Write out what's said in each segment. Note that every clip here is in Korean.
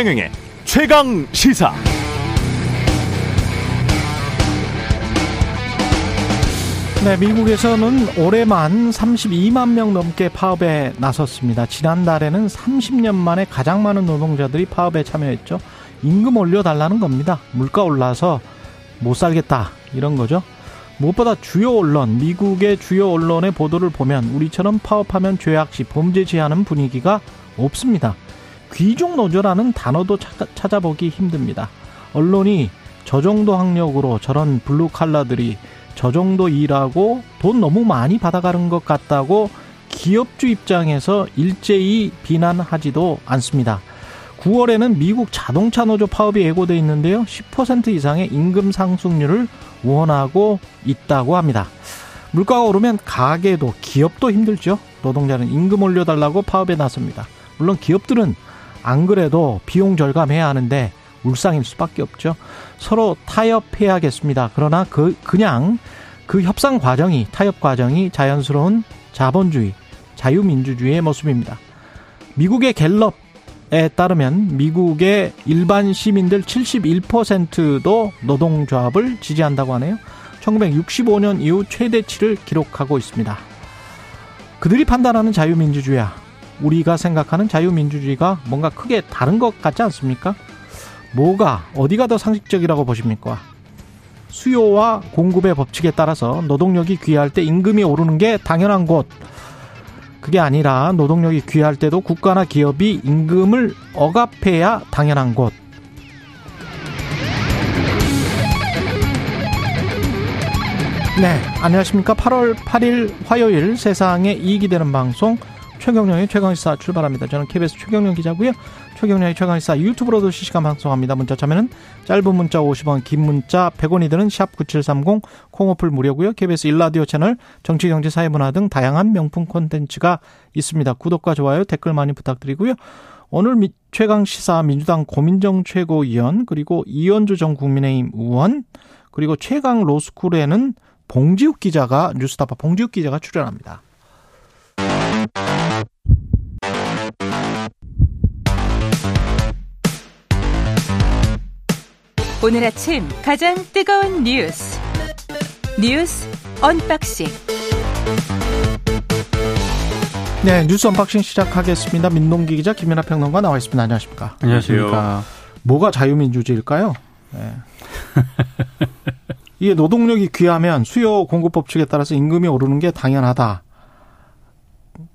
최경영의 최강 시사. 네, 미국에서는 올해만 32만 명 넘게 파업에 나섰습니다. 지난달에는 30년 만에 가장 많은 노동자들이 파업에 참여했죠. 임금 올려달라는 겁니다. 물가 올라서 못 살겠다. 이런 거죠. 무엇보다 주요 언론, 미국의 주요 언론의 보도를 보면 우리처럼 파업하면 죄악시, 범죄시하는 분위기가 없습니다. 귀족 노조라는 단어도 찾아보기 힘듭니다. 언론이 저 정도 학력으로 저런 블루 칼라들이 저 정도 일하고 돈 너무 많이 받아가는 것 같다고 기업주 입장에서 일제히 비난하지도 않습니다. 9월에는 미국 자동차 노조 파업이 예고돼 있는데요. 10% 이상의 임금 상승률을 원하고 있다고 합니다. 물가가 오르면 가계도 기업도 힘들죠. 노동자는 임금 올려달라고 파업에 나섭니다. 물론 기업들은 안 그래도 비용 절감해야 하는데 울상일 수밖에 없죠. 서로 타협해야겠습니다. 그러나 그 그냥 그 협상 과정이 타협 과정이 자연스러운 자본주의, 자유민주주의의 모습입니다. 미국의 갤럽에 따르면 미국의 일반 시민들 71%도 노동조합을 지지한다고 하네요. 1965년 이후 최대치를 기록하고 있습니다. 그들이 판단하는 자유민주주의야. 우리가 생각하는 자유민주주의가 뭔가 크게 다른 것 같지 않습니까? 뭐가 어디가 더 상식적이라고 보십니까? 수요와 공급의 법칙에 따라서 노동력이 귀할 때 임금이 오르는 게 당연한 곳. 그게 아니라 노동력이 귀할 때도 국가나 기업이 임금을 억압해야 당연한 곳. 네, 안녕하십니까. 8월 8일 화요일 세상에 이익이 되는 방송 최경령의 최강시사 출발합니다. 저는 KBS 최경령 기자고요. 최경령의 최강시사 유튜브로도 실시간 방송합니다. 문자 참여는 짧은 문자 50원, 긴 문자 100원이 드는 샵 9730 콩오플 무료고요. KBS 일라디오 채널 정치, 경제, 사회문화 등 다양한 명품 콘텐츠가 있습니다. 구독과 좋아요, 댓글 많이 부탁드리고요. 오늘 최강시사 민주당 고민정 최고위원 그리고 이현주 전 국민의힘 의원 그리고 최강 로스쿨에는 봉지욱 기자가 뉴스타파 봉지욱 기자가 출연합니다. 오늘 아침 가장 뜨거운 뉴스 뉴스 unboxing 네 뉴스 unboxing 시작하겠습니다. 민동기 기자 김연아 평론가 나와 있습니다. 안녕하십니까? 안녕하십니까? 뭐가 자유민주주의일까요? 네. 이게 노동력이 귀하면 수요 공급 법칙에 따라서 임금이 오르는 게 당연하다.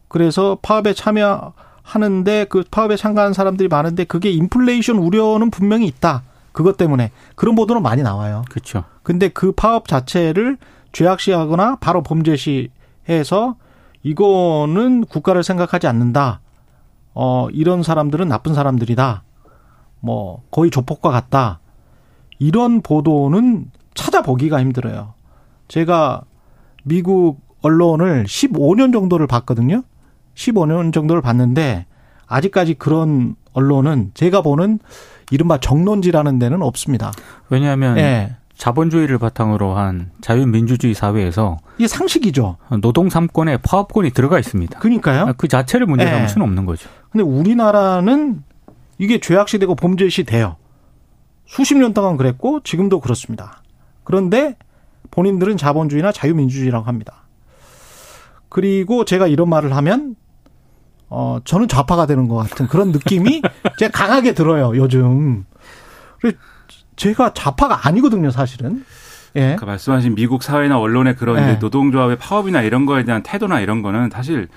그래서 파업에 참여하는데 그 파업에 참가한 사람들이 많은데 그게 인플레이션 우려는 분명히 있다. 그것 때문에 그런 보도는 많이 나와요. 그렇죠. 근데 그 파업 자체를 죄악시하거나 바로 범죄시해서 이거는 국가를 생각하지 않는다. 어, 이런 사람들은 나쁜 사람들이다. 뭐, 거의 조폭과 같다. 이런 보도는 찾아보기가 힘들어요. 제가 미국 언론을 15년 정도를 봤거든요. 15년 정도를 봤는데, 아직까지 그런 언론은 제가 보는 이른바 정론지라는 데는 없습니다. 왜냐하면 네. 자본주의를 바탕으로 한 자유민주주의 사회에서 이게 상식이죠. 노동 삼권에 파업권이 들어가 있습니다. 그러니까요. 그 자체를 문제 삼을 네. 수는 없는 거죠. 근데 우리나라는 이게 죄악시 되고 범죄시 돼요. 수십 년 동안 그랬고 지금도 그렇습니다. 그런데 본인들은 자본주의나 자유민주주의라고 합니다. 그리고 제가 이런 말을 하면 어, 저는 좌파가 되는 것 같은 그런 느낌이 제가 강하게 들어요, 요즘. 제가 좌파가 아니거든요, 사실은. 예. 그 말씀하신 미국 사회나 언론의 그런 예. 노동조합의 파업이나 이런 거에 대한 태도나 이런 거는 사실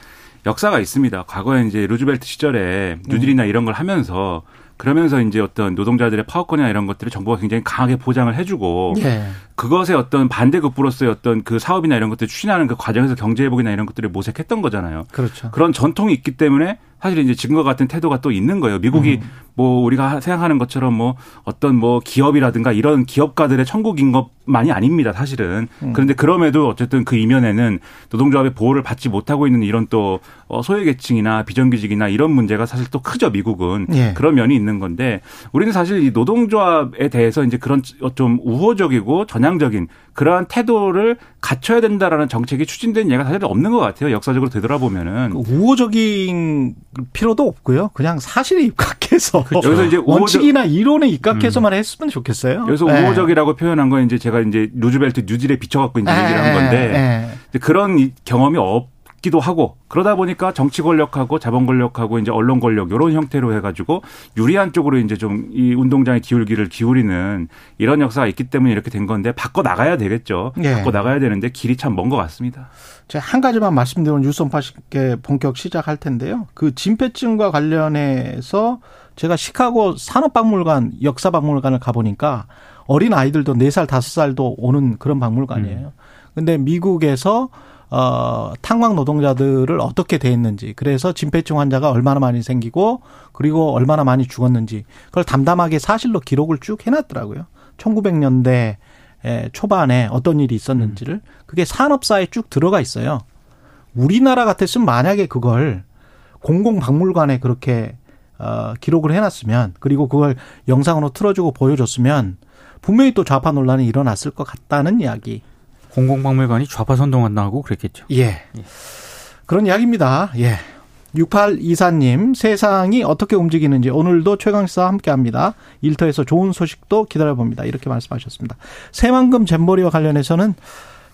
역사가 있습니다. 과거에 이제 루즈벨트 시절에 뉴딜이나 음. 이런 걸 하면서 그러면서 이제 어떤 노동자들의 파워권이나 이런 것들을 정부가 굉장히 강하게 보장을 해주고 예. 그것의 어떤 반대급부로서의 어떤 그 사업이나 이런 것들 추진하는 그 과정에서 경제 회복이나 이런 것들을 모색했던 거잖아요. 그렇죠. 그런 전통이 있기 때문에 사실 이제 지금과 같은 태도가 또 있는 거예요. 미국이 음. 뭐 우리가 생각하는 것처럼 뭐 어떤 뭐 기업이라든가 이런 기업가들의 천국인 것만이 아닙니다. 사실은. 음. 그런데 그럼에도 어쨌든 그 이면에는 노동조합의 보호를 받지 못하고 있는 이런 또 어, 소외계층이나 비정규직이나 이런 문제가 사실 또 크죠. 미국은 예. 그런 면이 있는 건데 우리는 사실 이 노동조합에 대해서 이제 그런 좀 우호적이고 전향적인 그러한 태도를 갖춰야 된다라는 정책이 추진된 예가 사실 없는 것 같아요. 역사적으로 되돌아보면은 그 우호적인 필요도 없고요. 그냥 사실에 입각해서 그렇죠. 여기서 이제 원칙이나 이론에 입각해서만 음. 했으면 좋겠어요. 여기서 네. 우호적이라고 표현한 건 이제 제가 이제 루즈벨트 뉴딜에 비춰갖고 이제 네. 얘기를 한 건데 네. 그런 경험이 없. 기도 하고 그러다 보니까 정치 권력하고 자본 권력하고 이제 언론 권력 이런 형태로 해가지고 유리한 쪽으로 이제 좀 이 운동장의 기울기를 기울이는 이런 역사가 있기 때문에 이렇게 된 건데 바꿔 나가야 되겠죠. 네. 바꿔 나가야 되는데 길이 참 먼 것 같습니다. 제가 한 가지만 말씀드리면 뉴스 언파식게 본격 시작할 텐데요. 그 진폐증과 관련해서 제가 시카고 산업박물관 역사박물관을 가보니까 어린 아이들도 4살 5살도 오는 그런 박물관이에요. 음. 근데 미국에서 어, 탄광 노동자들을 어떻게 대했는지, 그래서 진폐증 환자가 얼마나 많이 생기고, 그리고 얼마나 많이 죽었는지, 그걸 담담하게 사실로 기록을 쭉 해놨더라고요. 1900년대 초반에 어떤 일이 있었는지를. 그게 산업사에 쭉 들어가 있어요. 우리나라 같았으면 만약에 그걸 공공박물관에 그렇게 어, 기록을 해놨으면, 그리고 그걸 영상으로 틀어주고 보여줬으면, 분명히 또 좌파 논란이 일어났을 것 같다는 이야기. 공공박물관이 좌파 선동한다고 그랬겠죠. 예. 예. 그런 이야기입니다. 예. 6824님, 세상이 어떻게 움직이는지 오늘도 최강시사 함께 합니다. 일터에서 좋은 소식도 기다려봅니다. 이렇게 말씀하셨습니다. 새만금 잼버리와 관련해서는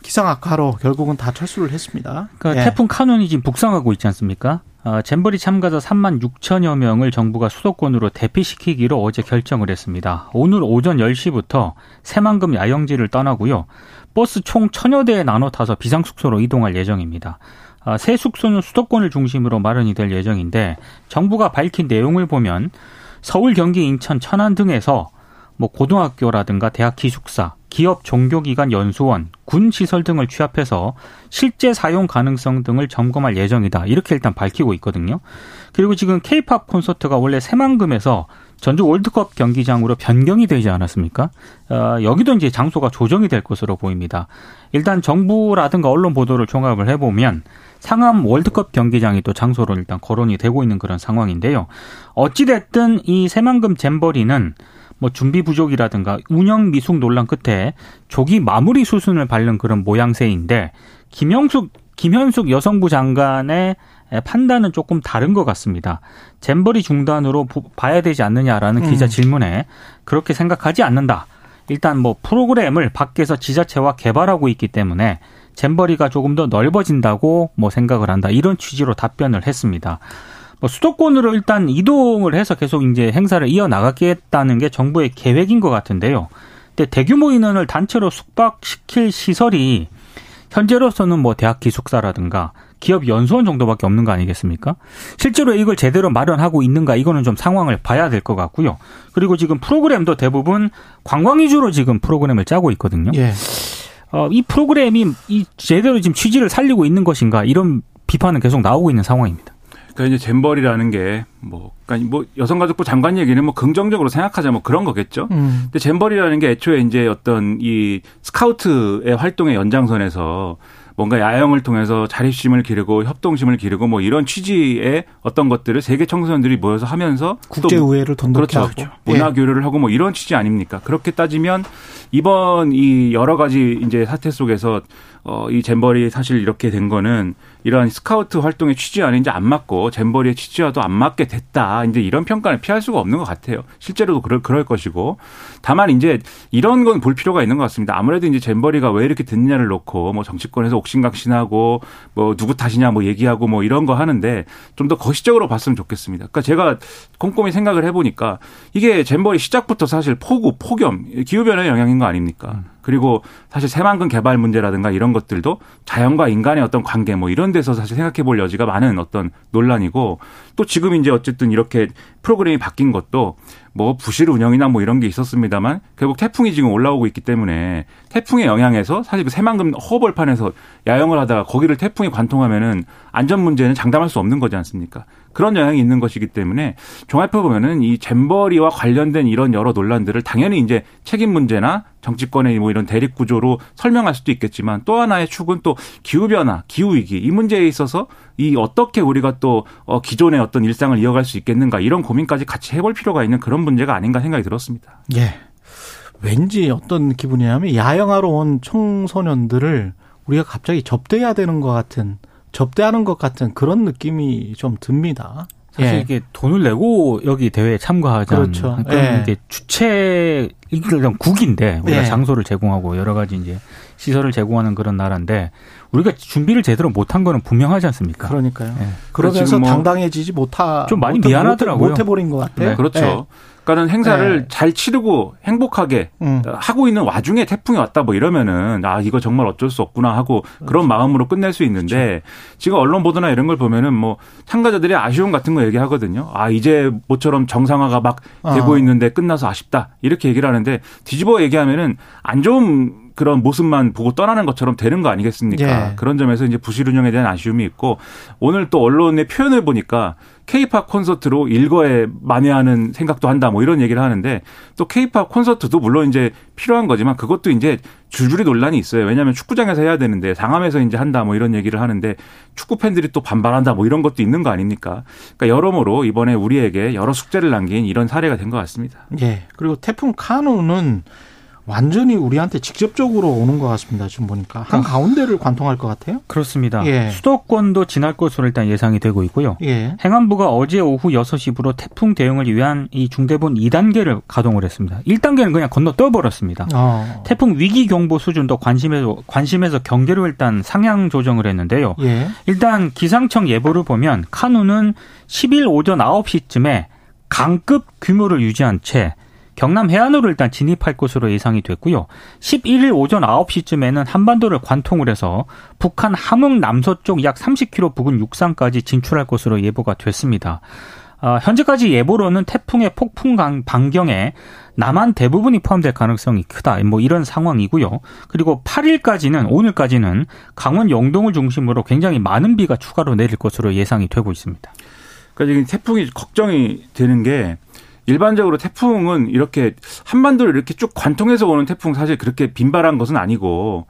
기상 악화로 결국은 다 철수를 했습니다. 그러니까 예. 태풍 카눈이 지금 북상하고 있지 않습니까? 어, 잼버리 참가자 3만 6천여 명을 정부가 수도권으로 대피시키기로 어제 결정을 했습니다. 오늘 오전 10시부터 새만금 야영지를 떠나고요. 버스 총 천여 대에 나눠 타서 비상숙소로 이동할 예정입니다. 아, 새 숙소는 수도권을 중심으로 마련이 될 예정인데 정부가 밝힌 내용을 보면 서울, 경기, 인천, 천안 등에서 뭐 고등학교라든가 대학 기숙사, 기업 종교기관 연수원, 군 시설 등을 취합해서 실제 사용 가능성 등을 점검할 예정이다. 이렇게 일단 밝히고 있거든요. 그리고 지금 케이팝 콘서트가 원래 새만금에서 전주 월드컵 경기장으로 변경이 되지 않았습니까? 어, 여기도 이제 장소가 조정이 될 것으로 보입니다. 일단 정부라든가 언론 보도를 종합을 해보면 상암 월드컵 경기장이 또 장소로 일단 거론이 되고 있는 그런 상황인데요. 어찌됐든 이 새만금 잼버리는 뭐 준비 부족이라든가 운영 미숙 논란 끝에 조기 마무리 수순을 밟는 그런 모양새인데 김영숙 김현숙 여성부 장관의 판단은 조금 다른 것 같습니다. 잼버리 중단으로 봐야 되지 않느냐라는 음. 기자 질문에 그렇게 생각하지 않는다. 일단 뭐 프로그램을 밖에서 지자체와 개발하고 있기 때문에 잼버리가 조금 더 넓어진다고 뭐 생각을 한다. 이런 취지로 답변을 했습니다. 뭐 수도권으로 일단 이동을 해서 계속 이제 행사를 이어나가겠다는 게 정부의 계획인 것 같은데요. 근데 대규모 인원을 단체로 숙박시킬 시설이 현재로서는 뭐 대학 기숙사라든가 기업 연수원 정도밖에 없는 거 아니겠습니까? 실제로 이걸 제대로 마련하고 있는가 이거는 좀 상황을 봐야 될 것 같고요. 그리고 지금 프로그램도 대부분 관광 위주로 지금 프로그램을 짜고 있거든요. 예. 어, 이 프로그램이 이 제대로 지금 취지를 살리고 있는 것인가 이런 비판은 계속 나오고 있는 상황입니다. 그러니까 이제 잼버리라는 게 뭐, 그러니까 뭐 여성가족부 장관 얘기는 뭐 긍정적으로 생각하자 뭐 그런 거겠죠. 음. 근데 잼버리라는 게 애초에 이제 어떤 이 스카우트의 활동의 연장선에서 뭔가 야영을 통해서 자립심을 기르고 협동심을 기르고 뭐 이런 취지의 어떤 것들을 세계 청소년들이 모여서 하면서 국제 우애를 돈독히 그렇죠. 하고 문화 교류를 하고 뭐 이런 취지 아닙니까? 그렇게 따지면 이번 이 여러 가지 이제 사태 속에서 어, 이 잼버리 사실 이렇게 된 거는 이러한 스카우트 활동의 취지와 이제 안 맞고 잼버리의 취지와도 안 맞게 됐다. 이제 이런 평가를 피할 수가 없는 것 같아요. 실제로도 그럴, 그럴 것이고. 다만 이제 이런 건 볼 필요가 있는 것 같습니다. 아무래도 이제 잼버리가 왜 이렇게 됐느냐를 놓고 뭐 정치권에서 옥신각신하고 뭐 누구 탓이냐 뭐 얘기하고 뭐 이런 거 하는데 좀 더 거시적으로 봤으면 좋겠습니다. 그러니까 제가 꼼꼼히 생각을 해보니까 이게 잼버리 시작부터 사실 폭우, 폭염, 기후변화의 영향인 거 아닙니까? 음. 그리고 사실 새만금 개발 문제라든가 이런 것들도 자연과 인간의 어떤 관계 뭐 이런 데서 사실 생각해 볼 여지가 많은 어떤 논란이고 또 지금 이제 어쨌든 이렇게 프로그램이 바뀐 것도 뭐 부실 운영이나 뭐 이런 게 있었습니다만 결국 태풍이 지금 올라오고 있기 때문에 태풍의 영향에서 사실 그 새만금 허벌판에서 야영을 하다가 거기를 태풍이 관통하면은 안전 문제는 장담할 수 없는 거지 않습니까? 그런 영향이 있는 것이기 때문에 종합해 보면은 이 잼버리와 관련된 이런 여러 논란들을 당연히 이제 책임 문제나 정치권의 뭐 이런 대립 구조로 설명할 수도 있겠지만 또 하나의 축은 또 기후 변화, 기후 위기 이 문제에 있어서 이 어떻게 우리가 또 어, 기존의 어떤 일상을 이어갈 수 있겠는가 이런 고민까지 같이 해볼 필요가 있는 그런 문제가 아닌가 생각이 들었습니다. 예. 왠지 어떤 기분이냐면 야영하러 온 청소년들을 우리가 갑자기 접대해야 되는 것 같은 접대하는 것 같은 그런 느낌이 좀 듭니다. 사실 예. 이게 돈을 내고 여기 대회에 참가하자는 그렇죠. 그러니까 예. 이게 주체 일단 국인데 우리가 예. 장소를 제공하고 여러 가지 이제 시설을 제공하는 그런 나라인데 우리가 준비를 제대로 못한 거는 분명하지 않습니까? 그러니까요. 예. 그러면서 뭐 당당해지지 못하 좀 많이 미안하더라고요. 못 해버린 것 같아요. 네, 그렇죠. 네. 그러니까는 행사를 네. 잘 치르고 행복하게 음. 하고 있는 와중에 태풍이 왔다 뭐 이러면은 아 이거 정말 어쩔 수 없구나 하고 그렇죠. 그런 마음으로 끝낼 수 있는데 그렇죠. 지금 언론 보도나 이런 걸 보면은 뭐 참가자들이 아쉬움 같은 거 얘기하거든요. 아 이제 모처럼 정상화가 막 되고 어. 있는데 끝나서 아쉽다 이렇게 얘기를 하는데 뒤집어 얘기하면은 안 좋은 그런 모습만 보고 떠나는 것처럼 되는 거 아니겠습니까? 예. 그런 점에서 이제 부실 운영에 대한 아쉬움이 있고 오늘 또 언론의 표현을 보니까 케이팝 콘서트로 일거에 만회하는 생각도 한다 뭐 이런 얘기를 하는데 또 케이팝 콘서트도 물론 이제 필요한 거지만 그것도 이제 줄줄이 논란이 있어요. 왜냐하면 축구장에서 해야 되는데 상암에서 이제 한다 뭐 이런 얘기를 하는데 축구 팬들이 또 반발한다 뭐 이런 것도 있는 거 아닙니까? 그러니까 여러모로 이번에 우리에게 여러 숙제를 남긴 이런 사례가 된 것 같습니다. 예. 그리고 태풍 카누는 완전히 우리한테 직접적으로 오는 것 같습니다. 지금 보니까 한 그러니까 가운데를 관통할 것 같아요. 그렇습니다. 예. 수도권도 지날 것으로 일단 예상이 되고 있고요. 예. 행안부가 어제 오후 6시부로 태풍 대응을 위한 이 중대본 2단계를 가동을 했습니다. 1단계는 그냥 건너 떠버렸습니다. 어. 태풍 위기 경보 수준도 관심에서 관심에서 경계로 일단 상향 조정을 했는데요. 예. 일단 기상청 예보를 보면 카누는 10일 오전 9시쯤에 강급 규모를 유지한 채 경남 해안으로 일단 진입할 것으로 예상이 됐고요. 11일 오전 9시쯤에는 한반도를 관통을 해서 북한 함흥 남서쪽 약 30km 부근 육상까지 진출할 것으로 예보가 됐습니다. 어, 현재까지 예보로는 태풍의 폭풍 반경에 남한 대부분이 포함될 가능성이 크다. 뭐 이런 상황이고요. 그리고 8일까지는 오늘까지는 강원 영동을 중심으로 굉장히 많은 비가 추가로 내릴 것으로 예상이 되고 있습니다. 그러니까 지금 태풍이 걱정이 되는 게 일반적으로 태풍은 이렇게 한반도를 이렇게 쭉 관통해서 오는 태풍 사실 그렇게 빈발한 것은 아니고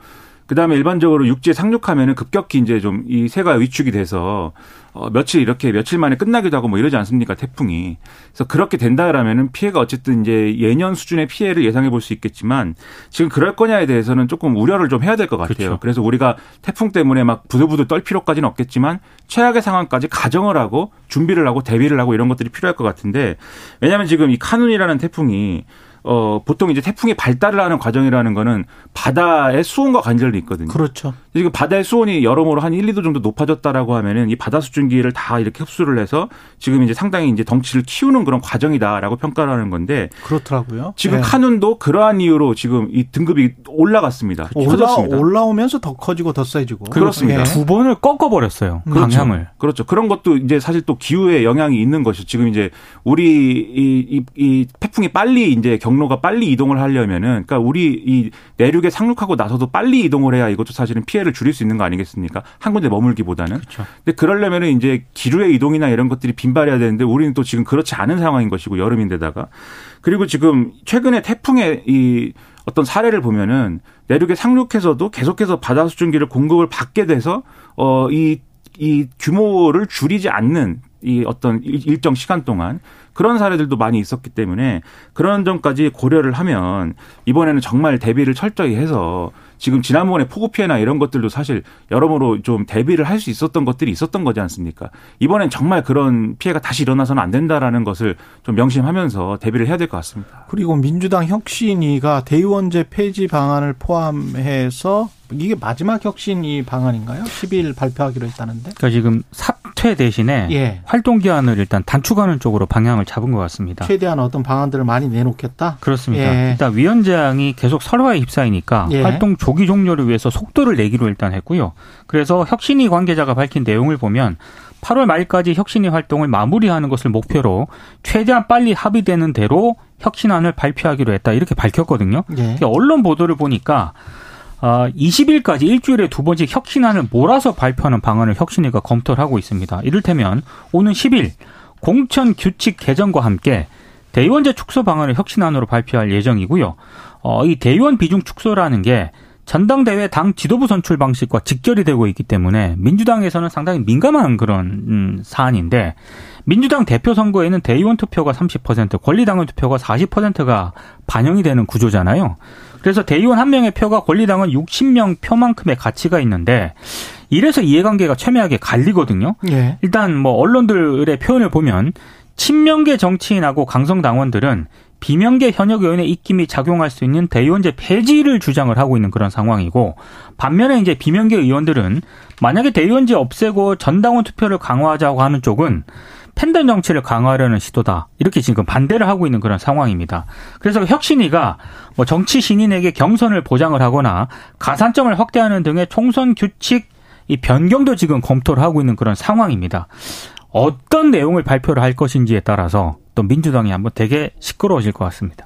그다음에 일반적으로 육지에 상륙하면은 급격히 이제 좀 이 새가 위축이 돼서 어 며칠 이렇게 며칠 만에 끝나기도 하고 뭐 이러지 않습니까 태풍이 그래서 그렇게 된다라면은 피해가 어쨌든 이제 예년 수준의 피해를 예상해 볼 수 있겠지만 지금 그럴 거냐에 대해서는 조금 우려를 좀 해야 될 것 같아요. 그렇죠. 그래서 우리가 태풍 때문에 막 부들부들 떨 필요까지는 없겠지만 최악의 상황까지 가정을 하고 준비를 하고 대비를 하고 이런 것들이 필요할 것 같은데 왜냐하면 지금 이 카눈이라는 태풍이 어, 보통 이제 태풍이 발달을 하는 과정이라는 거는 바다의 수온과 관절이 있거든요. 그렇죠. 지금 바다의 수온이 여러모로 한 1, 2도 정도 높아졌다라고 하면은 이 바다 수증기를 다 이렇게 흡수를 해서 지금 이제 상당히 이제 덩치를 키우는 그런 과정이다라고 평가를 하는 건데 그렇더라고요. 지금 네. 카눈도 그러한 이유로 지금 이 등급이 올라갔습니다. 올라, 올라오면서 더 커지고 더 세지고. 그렇습니다. 네. 두 번을 꺾어 버렸어요. 그렇죠. 방향을. 그렇죠. 그런 것도 이제 사실 또 기후에 영향이 있는 것이 지금 이제 우리 이, 이, 이 태풍이 빨리 이제 경 경로가 빨리 이동을 하려면은 그러니까 우리 이 내륙에 상륙하고 나서도 빨리 이동을 해야 이것도 사실은 피해를 줄일 수 있는 거 아니겠습니까? 한 군데 머물기보다는. 그렇죠. 근데 그러려면은 이제 기류의 이동이나 이런 것들이 빈발해야 되는데 우리는 또 지금 그렇지 않은 상황인 것이고 여름인데다가 그리고 지금 최근에 태풍의 이 어떤 사례를 보면은 내륙에 상륙해서도 계속해서 바다 수증기를 공급을 받게 돼서 어이이 이 규모를 줄이지 않는 이 어떤 일정 시간 동안 그런 사례들도 많이 있었기 때문에 그런 점까지 고려를 하면 이번에는 정말 대비를 철저히 해서 지금 지난번에 폭우 피해나 이런 것들도 사실 여러모로 좀 대비를 할 수 있었던 것들이 있었던 거지 않습니까? 이번엔 정말 그런 피해가 다시 일어나서는 안 된다라는 것을 좀 명심하면서 대비를 해야 될 것 같습니다. 그리고 민주당 혁신위가 대의원제 폐지 방안을 포함해서 이게 마지막 혁신이 방안인가요? 10일 발표하기로 했다는데. 그러니까 지금 사 퇴 대신에 예. 활동 기한을 일단 단축하는 쪽으로 방향을 잡은 것 같습니다. 최대한 어떤 방안들을 많이 내놓겠다. 그렇습니다. 예. 일단 위원장이 계속 설화에 휩싸이니까 예. 활동 조기 종료를 위해서 속도를 내기로 일단 했고요. 그래서 혁신위 관계자가 밝힌 내용을 보면 8월 말까지 혁신위 활동을 마무리하는 것을 목표로 최대한 빨리 합의되는 대로 혁신안을 발표하기로 했다 이렇게 밝혔거든요. 예. 언론 보도를 보니까 어, 20일까지 일주일에 두 번씩 혁신안을 몰아서 발표하는 방안을 혁신위가 검토를 하고 있습니다. 이를테면 오는 10일 공천 규칙 개정과 함께 대의원제 축소 방안을 혁신안으로 발표할 예정이고요. 어, 이 대의원 비중 축소라는 게 전당대회 당 지도부 선출 방식과 직결이 되고 있기 때문에 민주당에서는 상당히 민감한 그런 음, 사안인데 민주당 대표 선거에는 대의원 투표가 30%, 권리당원 투표가 40%가 반영이 되는 구조잖아요. 그래서 대의원 한 명의 표가 권리당원 60명 표만큼의 가치가 있는데 이래서 이해관계가 첨예하게 갈리거든요. 예. 일단 뭐 언론들의 표현을 보면 친명계 정치인하고 강성 당원들은 비명계 현역 의원의 입김이 작용할 수 있는 대의원제 폐지를 주장을 하고 있는 그런 상황이고 반면에 이제 비명계 의원들은 만약에 대의원제 없애고 전당원 투표를 강화하자고 하는 쪽은 팬덤 정치를 강화하려는 시도다. 이렇게 지금 반대를 하고 있는 그런 상황입니다. 그래서 혁신위가 뭐 정치 신인에게 경선을 보장을 하거나 가산점을 확대하는 등의 총선 규칙 이 변경도 지금 검토를 하고 있는 그런 상황입니다. 어떤 내용을 발표를 할 것인지에 따라서 또 민주당이 한번 되게 시끄러워질 것 같습니다.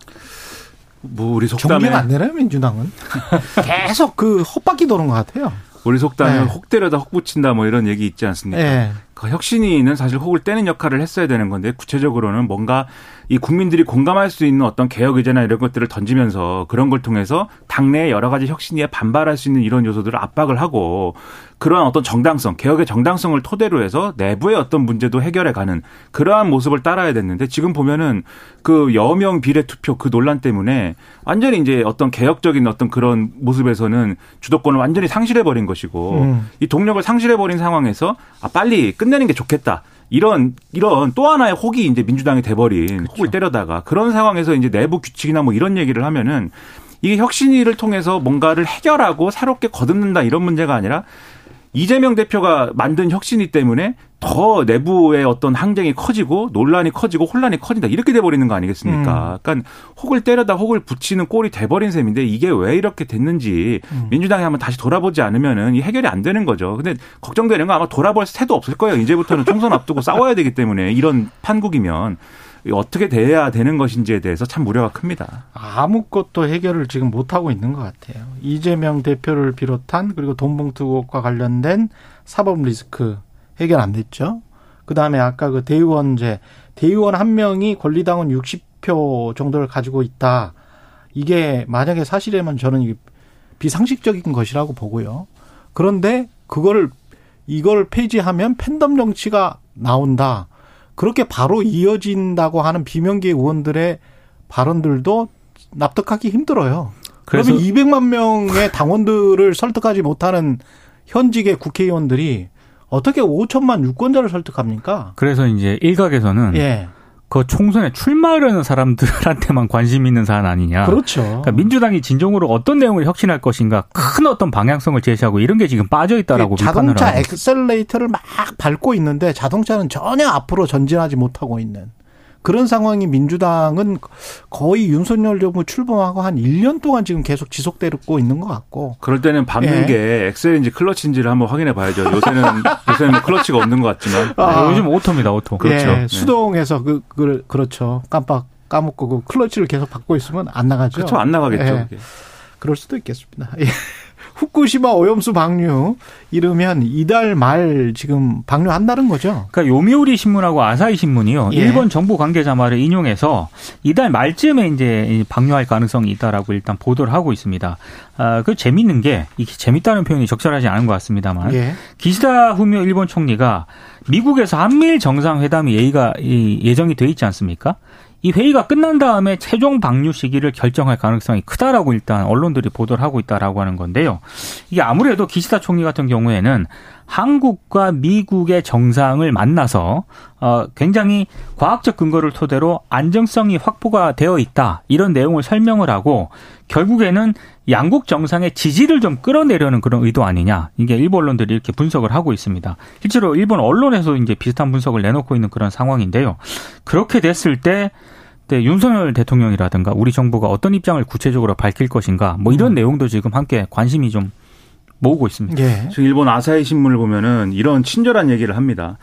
뭐 우리 속담에 정리가 안 되나요 민주당은 계속 그 헛바퀴 도는 것 같아요. 우리 속담에 네. 혹 때려다 혹 붙인다 뭐 이런 얘기 있지 않습니까? 네. 그 혁신위는 사실 혹을 떼는 역할을 했어야 되는 건데 구체적으로는 뭔가 이 국민들이 공감할 수 있는 어떤 개혁 의제나 이런 것들을 던지면서 그런 걸 통해서 당내에 여러 가지 혁신위에 반발할 수 있는 이런 요소들을 압박을 하고 그러한 어떤 정당성, 개혁의 정당성을 토대로 해서 내부의 어떤 문제도 해결해 가는 그러한 모습을 따라야 됐는데 지금 보면은 그 여명 비례 투표 그 논란 때문에 완전히 이제 어떤 개혁적인 어떤 그런 모습에서는 주도권을 완전히 상실해 버린 것이고 음. 이 동력을 상실해 버린 상황에서 아 빨리 끝 내는 게 좋겠다. 이런 이런 또 하나의 혹이 이제 민주당이 돼버린 그렇죠. 혹을 때려다가 그런 상황에서 이제 내부 규칙이나 뭐 이런 얘기를 하면은 이게 혁신위를 통해서 뭔가를 해결하고 새롭게 거듭는다 이런 문제가 아니라 이재명 대표가 만든 혁신이 때문에 더 내부의 어떤 항쟁이 커지고 논란이 커지고 혼란이 커진다 이렇게 돼버리는 거 아니겠습니까? 음. 그러니까 혹을 때려다 혹을 붙이는 꼴이 돼버린 셈인데 이게 왜 이렇게 됐는지 음. 민주당이 한번 다시 돌아보지 않으면은 이 해결이 안 되는 거죠. 근데 걱정되는 건 아마 돌아볼 새도 없을 거예요. 이제부터는 총선 앞두고 싸워야 되기 때문에 이런 판국이면 어떻게 돼야 되는 것인지에 대해서 참 우려가 큽니다. 아무것도 해결을 지금 못 하고 있는 것 같아요. 이재명 대표를 비롯한 그리고 돈봉투 의혹과 관련된 사법 리스크 해결 안 됐죠. 그 다음에 아까 그 대의원제 대의원 한 명이 권리당원 60표 정도를 가지고 있다. 이게 만약에 사실이면 저는 비상식적인 것이라고 보고요. 그런데 그거를 이걸 폐지하면 팬덤 정치가 나온다. 그렇게 바로 이어진다고 하는 비명계 의원들의 발언들도 납득하기 힘들어요. 그래서 그러면 200만 명의 당원들을 설득하지 못하는 현직의 국회의원들이 어떻게 5천만 유권자를 설득합니까? 그래서 이제 일각에서는 예. 그 총선에 출마하려는 사람들한테만 관심 있는 사안 아니냐. 그렇죠. 그러니까 민주당이 진정으로 어떤 내용을 혁신할 것인가 큰 어떤 방향성을 제시하고 이런 게 지금 빠져 있다라고 그 자동차 엑셀레이터를 막 밟고 있는데 자동차는 전혀 앞으로 전진하지 못하고 있는 그런 상황이 민주당은 거의 윤석열 정부 출범하고 한 1년 동안 지금 계속 지속되고 있는 것 같고. 그럴 때는 밟는 예. 게 엑셀인지 클러치인지를 한번 확인해 봐야죠. 요새는, 요새는 뭐 클러치가 없는 것 같지만. 아, 네. 요즘 오토입니다, 오토. 그렇죠. 예, 네. 수동에서 그, 그, 그렇죠. 깜빡 까먹고 그 클러치를 계속 받고 있으면 안 나가죠. 그렇죠. 안 나가겠죠. 예. 그럴 수도 있겠습니다. 예. 후쿠시마 오염수 방류 이르면 이달 말 지금 방류한다는 거죠. 그러니까 요미우리 신문하고 아사히 신문이요. 예. 일본 정부 관계자 말을 인용해서 이달 말쯤에 이제 방류할 가능성이 있다라고 일단 보도를 하고 있습니다. 아, 그 재밌는 게 이게 재밌다는 표현이 적절하지 않은 것 같습니다만 예. 기시다 후미오 일본 총리가 미국에서 한미일 정상회담이 예의가 예정이 돼 있지 않습니까? 이 회의가 끝난 다음에 최종 방류 시기를 결정할 가능성이 크다라고 일단 언론들이 보도를 하고 있다라고 하는 건데요. 이게 아무래도 기시다 총리 같은 경우에는 한국과 미국의 정상을 만나서 어 굉장히 과학적 근거를 토대로 안정성이 확보가 되어 있다 이런 내용을 설명을 하고 결국에는 양국 정상의 지지를 좀 끌어내려는 그런 의도 아니냐 이게 일본 언론들이 이렇게 분석을 하고 있습니다. 실제로 일본 언론에서 이제 비슷한 분석을 내놓고 있는 그런 상황인데요. 그렇게 됐을 때 네, 윤석열 대통령이라든가 우리 정부가 어떤 입장을 구체적으로 밝힐 것인가 뭐 이런 음. 내용도 지금 함께 관심이 좀 모으고 있습니다. 예. 지금 일본 아사히 신문을 보면은 이런 친절한 얘기를 합니다.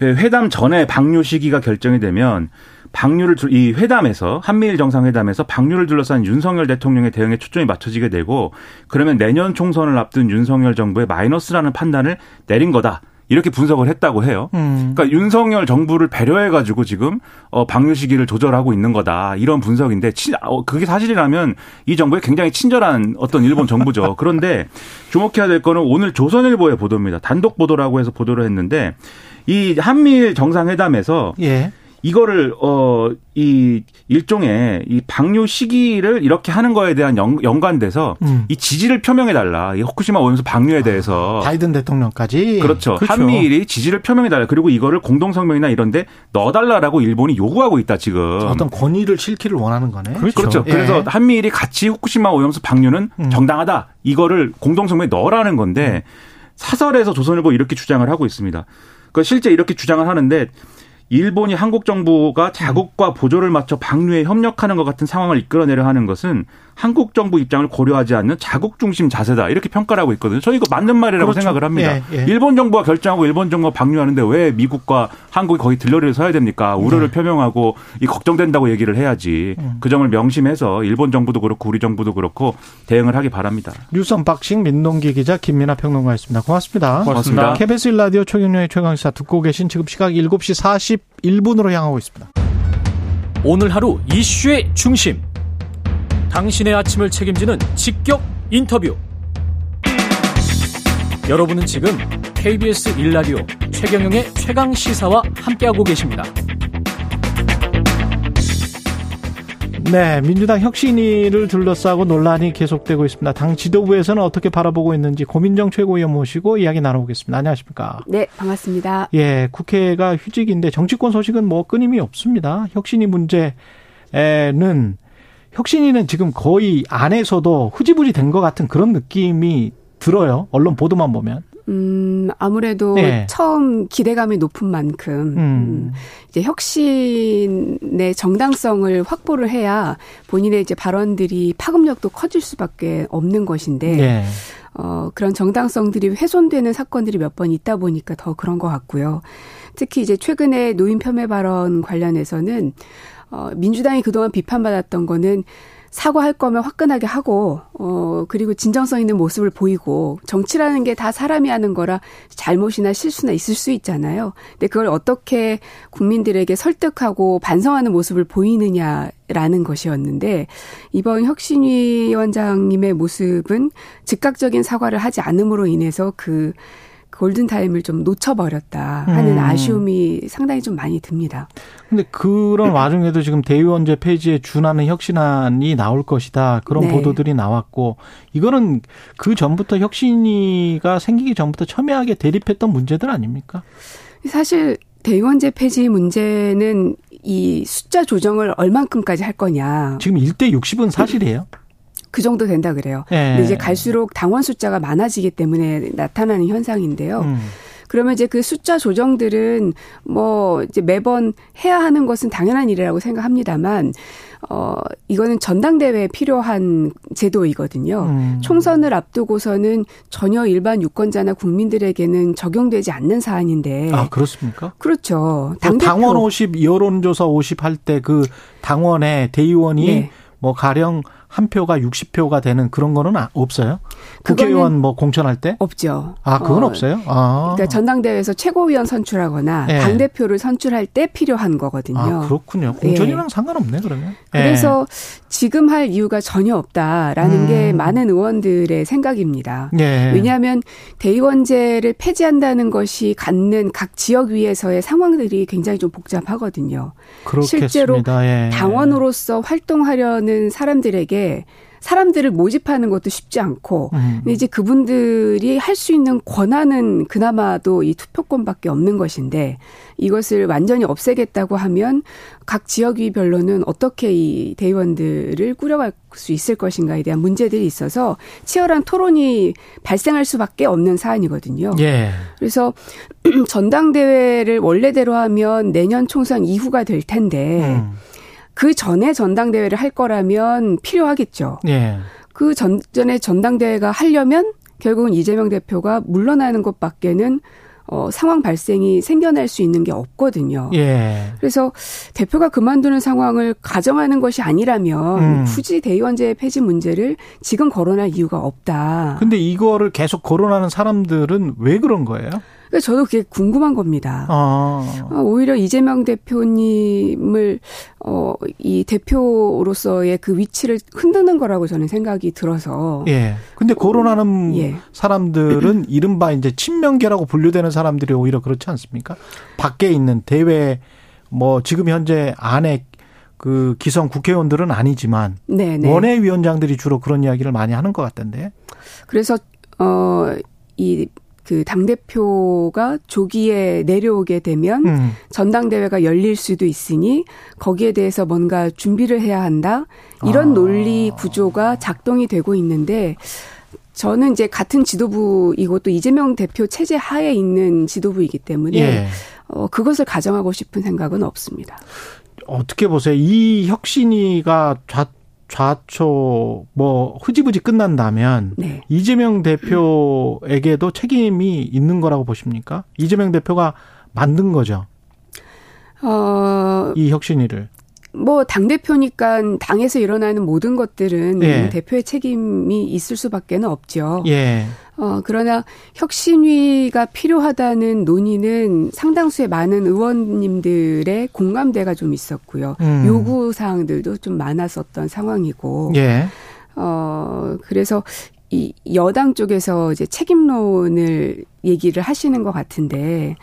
회담 전에 방류 시기가 결정이 되면 방류를 이 회담에서 한미일 정상회담에서 방류를 둘러싼 윤석열 대통령의 대응에 초점이 맞춰지게 되고 그러면 내년 총선을 앞둔 윤석열 정부의 마이너스라는 판단을 내린 거다. 이렇게 분석을 했다고 해요. 음. 그러니까 윤석열 정부를 배려해 가지고 지금 어 방류 시기를 조절하고 있는 거다. 이런 분석인데 치, 어, 그게 사실이라면 이 정부에 굉장히 친절한 어떤 일본 정부죠. 그런데 주목해야 될 거는 오늘 조선일보의 보도입니다. 단독 보도라고 해서 보도를 했는데 이 한미일 정상회담에서 예. 이거를 어 이 일종의 이 방류 시기를 이렇게 하는 거에 대한 연, 연관돼서 음. 이 지지를 표명해 달라. 이 후쿠시마 오염수 방류에 대해서 아, 바이든 대통령까지 그렇죠. 그렇죠. 한미일이 지지를 표명해 달라. 그리고 이거를 공동 성명이나 이런 데 넣어 달라라고 일본이 요구하고 있다 지금. 어떤 권위를 실기를 원하는 거네. 그렇죠. 그렇죠. 예. 그래서 한미일이 같이 후쿠시마 오염수 방류는 음. 정당하다. 이거를 공동 성명에 넣으라는 건데 음. 사설에서 조선일보 이렇게 주장을 하고 있습니다. 그 실제 이렇게 주장을 하는데 일본이 한국 정부가 자국과 보조를 맞춰 방류에 협력하는 것 같은 상황을 이끌어내려 하는 것은 한국 정부 입장을 고려하지 않는 자국 중심 자세다 이렇게 평가를 하고 있거든요. 저는 이거 맞는 말이라고 그렇죠. 생각을 합니다. 예, 예. 일본 정부가 결정하고 일본 정부가 방류하는데 왜 미국과 한국이 거의 들러리를 서야 됩니까? 우려를 네. 표명하고 이 걱정된다고 얘기를 해야지. 음. 그 점을 명심해서 일본 정부도 그렇고 우리 정부도 그렇고 대응을 하기 바랍니다. 뉴스 언박싱 민동기 기자 김민아 평론가였습니다. 고맙습니다. 고맙습니다. KBS 1라디오 최경영의 최강시사 듣고 계신 지금 시각 7시 41분으로 향하고 있습니다. 오늘 하루 이슈의 중심. 당신의 아침을 책임지는 직격 인터뷰. 여러분은 지금 KBS 일라디오 최경영의 최강 시사와 함께하고 계십니다. 네, 민주당 혁신위를 둘러싸고 논란이 계속되고 있습니다. 당 지도부에서는 어떻게 바라보고 있는지 고민정 최고위원 모시고 이야기 나눠보겠습니다. 안녕하십니까? 네, 반갑습니다. 예, 국회가 휴직인데 정치권 소식은 뭐 끊임이 없습니다. 혁신위 문제는 혁신위는 지금 거의 안에서도 흐지부지 된 것 같은 그런 느낌이 들어요. 언론 보도만 보면. 음, 아무래도 네. 처음 기대감이 높은 만큼, 음. 음. 이제 혁신의 정당성을 확보를 해야 본인의 이제 발언들이 파급력도 커질 수밖에 없는 것인데, 네. 어, 그런 정당성들이 훼손되는 사건들이 몇 번 있다 보니까 더 그런 것 같고요. 특히 이제 최근에 노인 폄훼 발언 관련해서는 어, 민주당이 그동안 비판받았던 거는 사과할 거면 화끈하게 하고 어 그리고 진정성 있는 모습을 보이고 정치라는 게 다 사람이 하는 거라 잘못이나 실수나 있을 수 있잖아요. 근데 그걸 어떻게 국민들에게 설득하고 반성하는 모습을 보이느냐라는 것이었는데 이번 혁신위원장님의 모습은 즉각적인 사과를 하지 않음으로 인해서 그 골든타임을 좀 놓쳐버렸다 하는 음. 아쉬움이 상당히 좀 많이 듭니다. 근데 그런 와중에도 지금 대의원제 폐지에 준하는 혁신안이 나올 것이다. 그런 네. 보도들이 나왔고 이거는 그 전부터 혁신이가 생기기 전부터 첨예하게 대립했던 문제들 아닙니까? 사실 대의원제 폐지 문제는 이 숫자 조정을 얼만큼까지 할 거냐. 지금 1대 60은 사실이에요? 그 정도 된다 그래요. 네. 근데 이제 갈수록 당원 숫자가 많아지기 때문에 나타나는 현상인데요. 음. 그러면 이제 그 숫자 조정들은 뭐 이제 매번 해야 하는 것은 당연한 일이라고 생각합니다만 어 이거는 전당대회에 필요한 제도이거든요. 음. 총선을 앞두고서는 전혀 일반 유권자나 국민들에게는 적용되지 않는 사안인데. 아 그렇습니까? 그렇죠. 당대표. 당원 50 여론조사 50 할 때 그 당원의 대의원이 네. 뭐 가령 한 표가 60표가 되는 그런 거는 아, 없어요? 국회의원 뭐 공천할 때? 없죠. 아, 그건 어, 없어요? 아. 그러니까 전당대회에서 최고위원 선출하거나 네. 당대표를 선출할 때 필요한 거거든요. 아, 그렇군요. 공천이랑 네. 상관없네, 그러면. 그래서 네. 지금 할 이유가 전혀 없다라는 음. 게 많은 의원들의 생각입니다. 네. 왜냐하면 대의원제를 폐지한다는 것이 갖는 각 지역 위에서의 상황들이 굉장히 좀 복잡하거든요. 그렇겠습니다. 실제로 예. 당원으로서 활동하려는 사람들에게 게 사람들을 모집하는 것도 쉽지 않고 음. 이제 그분들이 할 수 있는 권한은 그나마도 이 투표권밖에 없는 것인데 이것을 완전히 없애겠다고 하면 각 지역위별로는 어떻게 이 대의원들을 꾸려갈 수 있을 것인가에 대한 문제들이 있어서 치열한 토론이 발생할 수밖에 없는 사안이거든요. 예. 그래서 전당대회를 원래대로 하면 내년 총선 이후가 될 텐데 음. 그 전에 전당대회를 할 거라면 필요하겠죠. 예. 그 전 전에 전당대회가 하려면 결국은 이재명 대표가 물러나는 것밖에는 어, 상황 발생이 생겨날 수 있는 게 없거든요. 예. 그래서 대표가 그만두는 상황을 가정하는 것이 아니라면 음. 굳이 대의원제 폐지 문제를 지금 거론할 이유가 없다. 근데 이거를 계속 거론하는 사람들은 왜 그런 거예요? 그러니까 저도 그게 궁금한 겁니다. 아. 어, 오히려 이재명 대표님을 어, 이 대표로서의 그 위치를 흔드는 거라고 저는 생각이 들어서. 예. 근데 거론하는 예. 사람들은 이른바 이제 친명계라고 분류되는 사람들이 오히려 그렇지 않습니까? 밖에 있는 대외 뭐 지금 현재 안에 그 기성 국회의원들은 아니지만 네네. 네. 원외위원장들이 주로 그런 이야기를 많이 하는 것 같던데. 그래서 어이 그 당 대표가 조기에 내려오게 되면 음. 전당대회가 열릴 수도 있으니 거기에 대해서 뭔가 준비를 해야 한다. 이런 아. 논리 구조가 작동이 되고 있는데 저는 이제 같은 지도부이고 또 이재명 대표 체제 하에 있는 지도부이기 때문에 예. 어, 그것을 가정하고 싶은 생각은 없습니다. 어떻게 보세요? 이 혁신이가 좌, 좌초 뭐 흐지부지 끝난다면 네. 이재명 대표에게도 책임이 있는 거라고 보십니까? 이재명 대표가 만든 거죠. 어, 이 혁신위를. 뭐 당대표니까 당에서 일어나는 모든 것들은 예. 대표의 책임이 있을 수밖에 는 없죠. 예. 어, 그러나 혁신위가 필요하다는 논의는 상당수의 많은 의원님들의 공감대가 좀 있었고요. 음. 요구 사항들도 좀 많았었던 상황이고. 예. 어, 그래서 이 여당 쪽에서 이제 책임론을 얘기를 하시는 것 같은데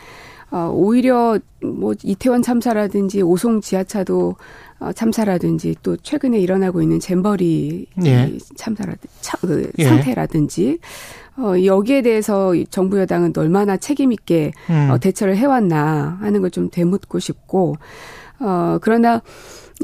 어, 오히려 뭐 이태원 참사라든지 오송 지하차도 어, 참사라든지 또 최근에 일어나고 있는 잼버리 예. 참사라든지 차, 그 예. 상태라든지 어, 여기에 대해서 정부 여당은 얼마나 책임 있게 음. 어, 대처를 해왔나 하는 걸 좀 되묻고 싶고 어, 그러나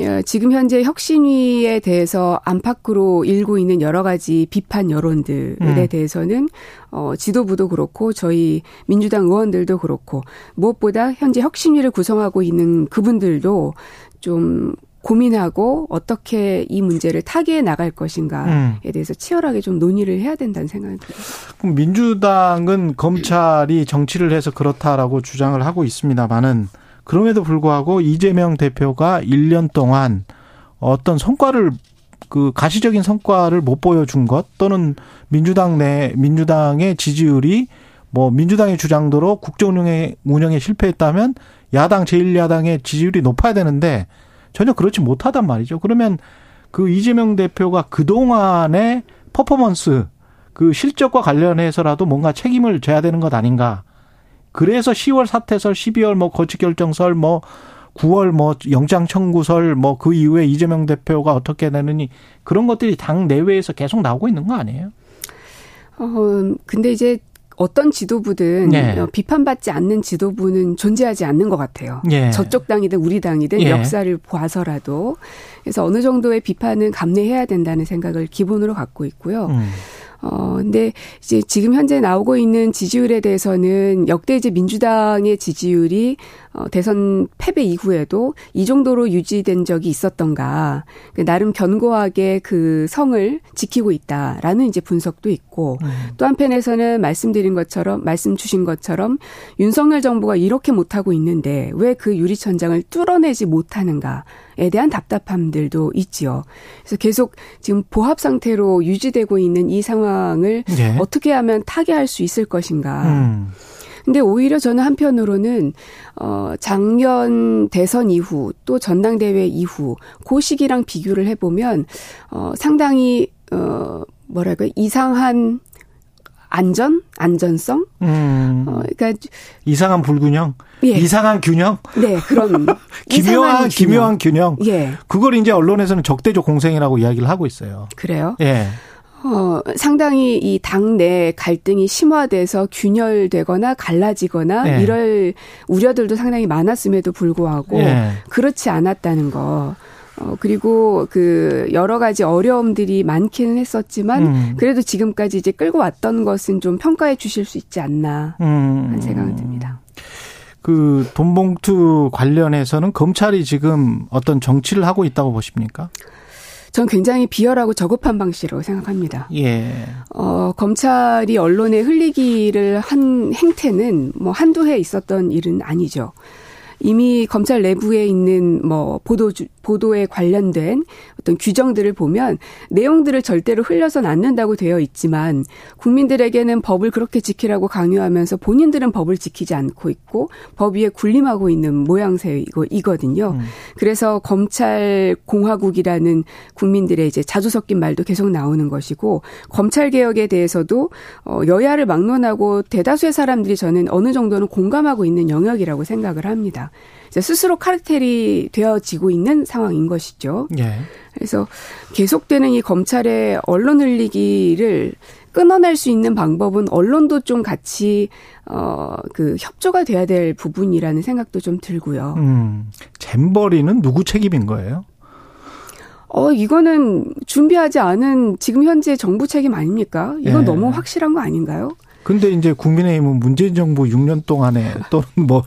어, 지금 현재 혁신위에 대해서 안팎으로 일고 있는 여러 가지 비판 여론들에 음. 대해서는 어, 지도부도 그렇고 저희 민주당 의원들도 그렇고 무엇보다 현재 혁신위를 구성하고 있는 그분들도 좀 고민하고 어떻게 이 문제를 타개해 나갈 것인가에 음. 대해서 치열하게 좀 논의를 해야 된다는 생각이 듭니다. 그럼 민주당은 검찰이 정치를 해서 그렇다라고 주장을 하고 있습니다만은 그럼에도 불구하고 이재명 대표가 1년 동안 어떤 성과를 그 가시적인 성과를 못 보여준 것 또는 민주당 내 민주당의 지지율이 뭐 민주당의 주장대로 국정 운영에 운영에 실패했다면 야당 제1야당의 지지율이 높아야 되는데 전혀 그렇지 못하단 말이죠. 그러면 그 이재명 대표가 그동안의 퍼포먼스 그 실적과 관련해서라도 뭔가 책임을 져야 되는 것 아닌가. 그래서 10월 사태설, 12월 뭐 거취결정설, 뭐 9월 뭐 영장 청구설, 뭐 그 이후에 이재명 대표가 어떻게 되느니 그런 것들이 당 내외에서 계속 나오고 있는 거 아니에요? 어, 근데 이제 어떤 지도부든 네. 어, 비판받지 않는 지도부는 존재하지 않는 것 같아요. 네. 저쪽 당이든 우리 당이든 네. 역사를 봐서라도 그래서 어느 정도의 비판은 감내해야 된다는 생각을 기본으로 갖고 있고요. 음. 어, 근데 이제 지금 현재 나오고 있는 지지율에 대해서는 역대 이제 민주당의 지지율이 어, 대선 패배 이후에도 이 정도로 유지된 적이 있었던가. 그 나름 견고하게 그 성을 지키고 있다라는 이제 분석도 있고 음. 또 한편에서는 말씀드린 것처럼 말씀 주신 것처럼 윤석열 정부가 이렇게 못하고 있는데 왜 그 유리천장을 뚫어내지 못하는가에 대한 답답함들도 있지요. 그래서 계속 지금 보합 상태로 유지되고 있는 이 상황을 네. 어떻게 하면 타개할 수 있을 것인가. 음. 근데 오히려 저는 한편으로는 어 작년 대선 이후 또 전당대회 이후 그 시기랑 비교를 해 보면 어 상당히 어 뭐랄까 이상한 안전, 안전성. 음. 어, 그러니까 이상한 불균형, 예. 이상한 균형. 네, 그런 기묘한 기묘한 균형. 예. 그걸 이제 언론에서는 적대적 공생이라고 이야기를 하고 있어요. 그래요? 예. 어, 상당히 이 당내 갈등이 심화돼서 균열되거나 갈라지거나 네. 이럴 우려들도 상당히 많았음에도 불구하고 네. 그렇지 않았다는 거. 어, 그리고 그 여러 가지 어려움들이 많기는 했었지만 음. 그래도 지금까지 이제 끌고 왔던 것은 좀 평가해 주실 수 있지 않나 하는 음. 생각이 듭니다. 그 돈봉투 관련해서는 검찰이 지금 어떤 정치를 하고 있다고 보십니까? 전 굉장히 비열하고 저급한 방식이라고 생각합니다. 예. 어, 검찰이 언론에 흘리기를 한 행태는 뭐 한두 해 있었던 일은 아니죠. 이미 검찰 내부에 있는 뭐 보도 보도에 관련된 어떤 규정들을 보면 내용들을 절대로 흘려서는 않는다고 되어 있지만 국민들에게는 법을 그렇게 지키라고 강요하면서 본인들은 법을 지키지 않고 있고 법 위에 군림하고 있는 모양새이거든요. 음. 그래서 검찰 공화국이라는 국민들의 이제 자주 섞인 말도 계속 나오는 것이고 검찰 개혁에 대해서도 어 여야를 막론하고 대다수의 사람들이 저는 어느 정도는 공감하고 있는 영역이라고 생각을 합니다. 스스로 카르텔이 되어지고 있는 상황인 것이죠. 예. 그래서 계속되는 이 검찰의 언론 흘리기를 끊어낼 수 있는 방법은 언론도 좀 같이 어그 협조가 돼야 될 부분이라는 생각도 좀 들고요. 음. 잼버리는 누구 책임인 거예요? 어, 이거는 준비하지 않은 지금 현재 정부 책임 아닙니까? 이건 예. 너무 확실한 거 아닌가요? 근데 이제 국민의힘은 문재인 정부 6년 동안에 또는 뭐,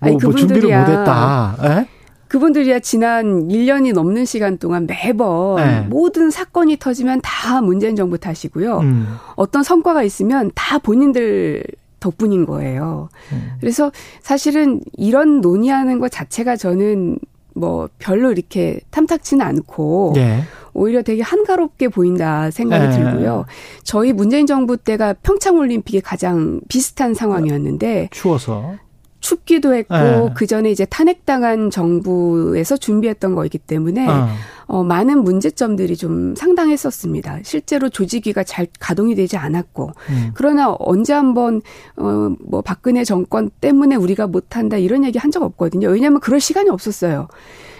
뭐, 뭐 준비를 못했다. 예? 그분들이야 지난 1년이 넘는 시간 동안 매번 네. 모든 사건이 터지면 다 문재인 정부 탓이고요. 음. 어떤 성과가 있으면 다 본인들 덕분인 거예요. 음. 그래서 사실은 이런 논의하는 것 자체가 저는 뭐 별로 이렇게 탐탁치는 않고 예. 오히려 되게 한가롭게 보인다 생각이 예. 들고요. 저희 문재인 정부 때가 평창 올림픽이 가장 비슷한 상황이었는데 추워서 춥기도 했고 네. 그 전에 이제 탄핵당한 정부에서 준비했던 거이기 때문에 어. 어, 많은 문제점들이 좀 상당했었습니다. 실제로 조직위가 잘 가동이 되지 않았고 음. 그러나 언제 한번 어, 뭐 박근혜 정권 때문에 우리가 못한다 이런 얘기 한 적 없거든요. 왜냐하면 그럴 시간이 없었어요.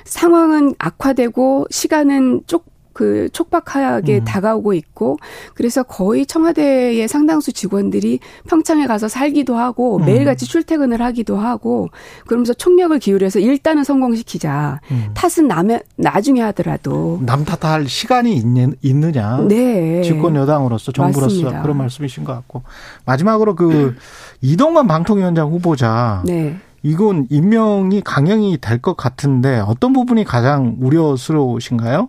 상황은 악화되고 시간은 쪽 그 촉박하게 음. 다가오고 있고 그래서 거의 청와대의 상당수 직원들이 평창에 가서 살기도 하고 음. 매일같이 출퇴근을 하기도 하고 그러면서 총력을 기울여서 일단은 성공시키자. 음. 탓은 남의 나중에 하더라도 남 탓할 시간이 있는, 있느냐. 네. 집권 여당으로서 정부로서 맞습니다. 그런 말씀이신 것 같고 마지막으로 그 이동관 방통위원장 후보자 네. 이건 임명이 강행이 될 것 같은데 어떤 부분이 가장 우려스러우신가요?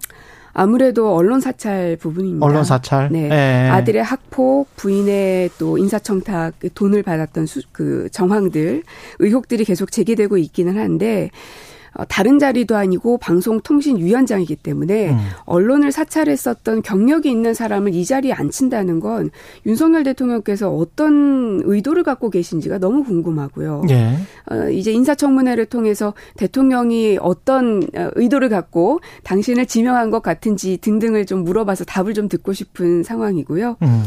아무래도 언론 사찰 부분입니다. 언론 사찰. 네. 네. 아들의 학폭, 부인의 또 인사청탁 돈을 받았던 수, 그 정황들 의혹들이 계속 제기되고 있기는 한데 어, 다른 자리도 아니고 방송통신위원장이기 때문에 음. 언론을 사찰했었던 경력이 있는 사람을 이 자리에 앉힌다는 건 윤석열 대통령께서 어떤 의도를 갖고 계신지가 너무 궁금하고요. 예. 어, 이제 인사청문회를 통해서 대통령이 어떤 어, 의도를 갖고 당신을 지명한 것 같은지 등등을 좀 물어봐서 답을 좀 듣고 싶은 상황이고요. 음.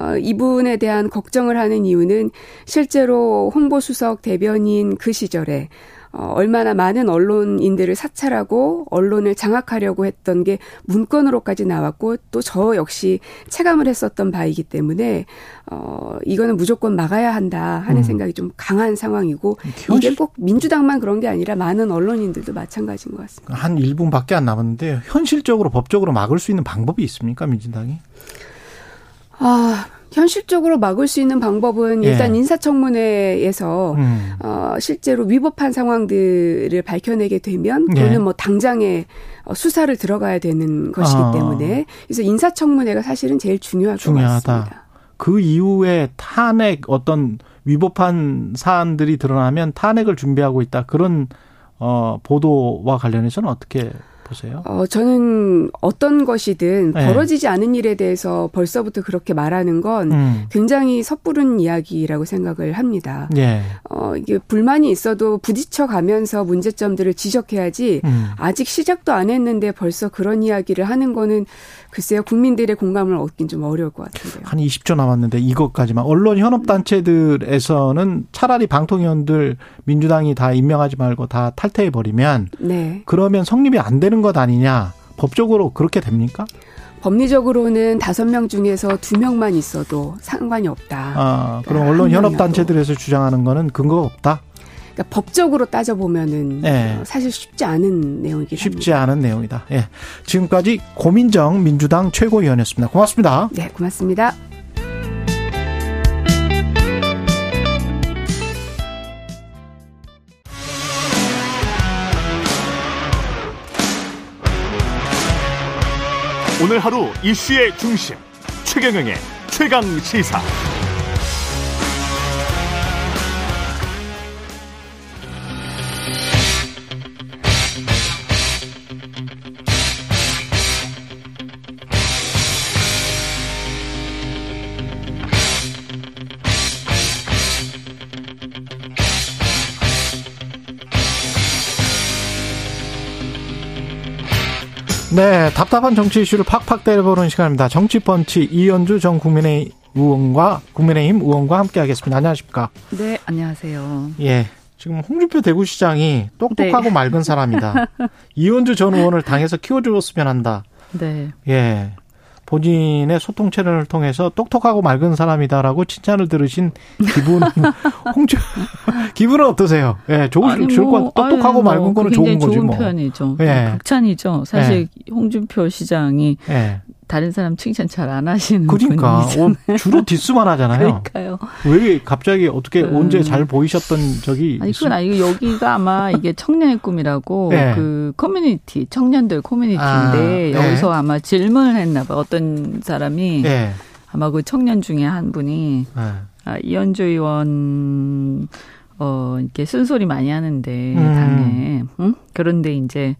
어, 이분에 대한 걱정을 하는 이유는 실제로 홍보수석 대변인 그 시절에 어, 얼마나 많은 언론인들을 사찰하고 언론을 장악하려고 했던 게 문건으로까지 나왔고 또 저 역시 체감을 했었던 바이기 때문에 어 이거는 무조건 막아야 한다 하는 음. 생각이 좀 강한 상황이고 현실... 이게 꼭 민주당만 그런 게 아니라 많은 언론인들도 마찬가지인 것 같습니다. 한 1분밖에 안 남았는데 현실적으로 법적으로 막을 수 있는 방법이 있습니까 민주당이? 아 현실적으로 막을 수 있는 방법은 예. 일단 인사청문회에서 음. 어, 실제로 위법한 상황들을 밝혀내게 되면 예. 그거는 뭐 당장에 어, 수사를 들어가야 되는 것이기 어. 때문에 그래서 인사청문회가 사실은 제일 중요할 중요하다. 것 같습니다. 그 이후에 탄핵 어떤 위법한 사안들이 드러나면 탄핵을 준비하고 있다 그런 어 보도와 관련해서는 어떻게 보세요? 어, 저는 어떤 것이든 네. 벌어지지 않은 일에 대해서 벌써부터 그렇게 말하는 건 음. 굉장히 섣부른 이야기라고 생각을 합니다. 예. 어, 이게 불만이 있어도 부딪혀 가면서 문제점들을 지적해야지 음. 아직 시작도 안 했는데 벌써 그런 이야기를 하는 거는 글쎄요, 국민들의 공감을 얻긴 좀 어려울 것 같은데요. 한 20초 남았는데 이것까지만. 언론 현업 단체들에서는 차라리 방통위원들 민주당이 다 임명하지 말고 다 탈퇴해 버리면 네. 그러면 성립이 안 되는 것 아니냐. 법적으로 그렇게 됩니까? 법리적으로는 다섯 명 중에서 두 명만 있어도 상관이 없다. 아, 그럼 언론 현업 단체들에서 주장하는 거는 근거가 없다? 그러니까 법적으로 따져보면은 네. 사실 쉽지 않은 내용이긴 쉽지 합니다. 않은 내용이다. 예. 지금까지 고민정 민주당 최고위원이었습니다. 고맙습니다. 네, 고맙습니다. 오늘 하루 이슈의 중심 최경영의 최강 시사. 네, 답답한 정치 이슈를 팍팍 때려보는 시간입니다. 정치펀치 이현주 전 국민의 의원과 국민의힘 의원과 함께하겠습니다. 안녕하십니까? 네, 안녕하세요. 예, 지금 홍준표 대구시장이 똑똑하고 네. 맑은 사람이다. 이현주 전 의원을 당에서 키워주었으면 한다. 네. 예. 본인의 소통 채널을 통해서 똑똑하고 맑은 사람이다라고 칭찬을 들으신 기분 홍주 기분은 어떠세요? 예, 좋을 아니, 좋을 뭐, 것 똑똑하고 아니, 뭐, 맑은 거는 좋은 거지 좋은 뭐. 편이죠. 예. 극찬이죠. 사실 예. 홍준표 시장이 예. 다른 사람 칭찬 잘 안 하시는 그러니까. 어, 주로 diss만 하잖아요. 그러니까요. 왜 갑자기 어떻게 음. 언제 잘 보이셨던 적이 아니 그건 아니고 여기가 아마 이게 청년의 꿈이라고 네. 그 커뮤니티 청년들 커뮤니티인데 아, 네. 여기서 아마 질문을 했나 봐. 어떤 사람이 네. 아마 그 청년 중에 한 분이 네. 아, 이언주 의원 어 이렇게 쓴소리 많이 하는데 음. 당에 응? 그런데 이제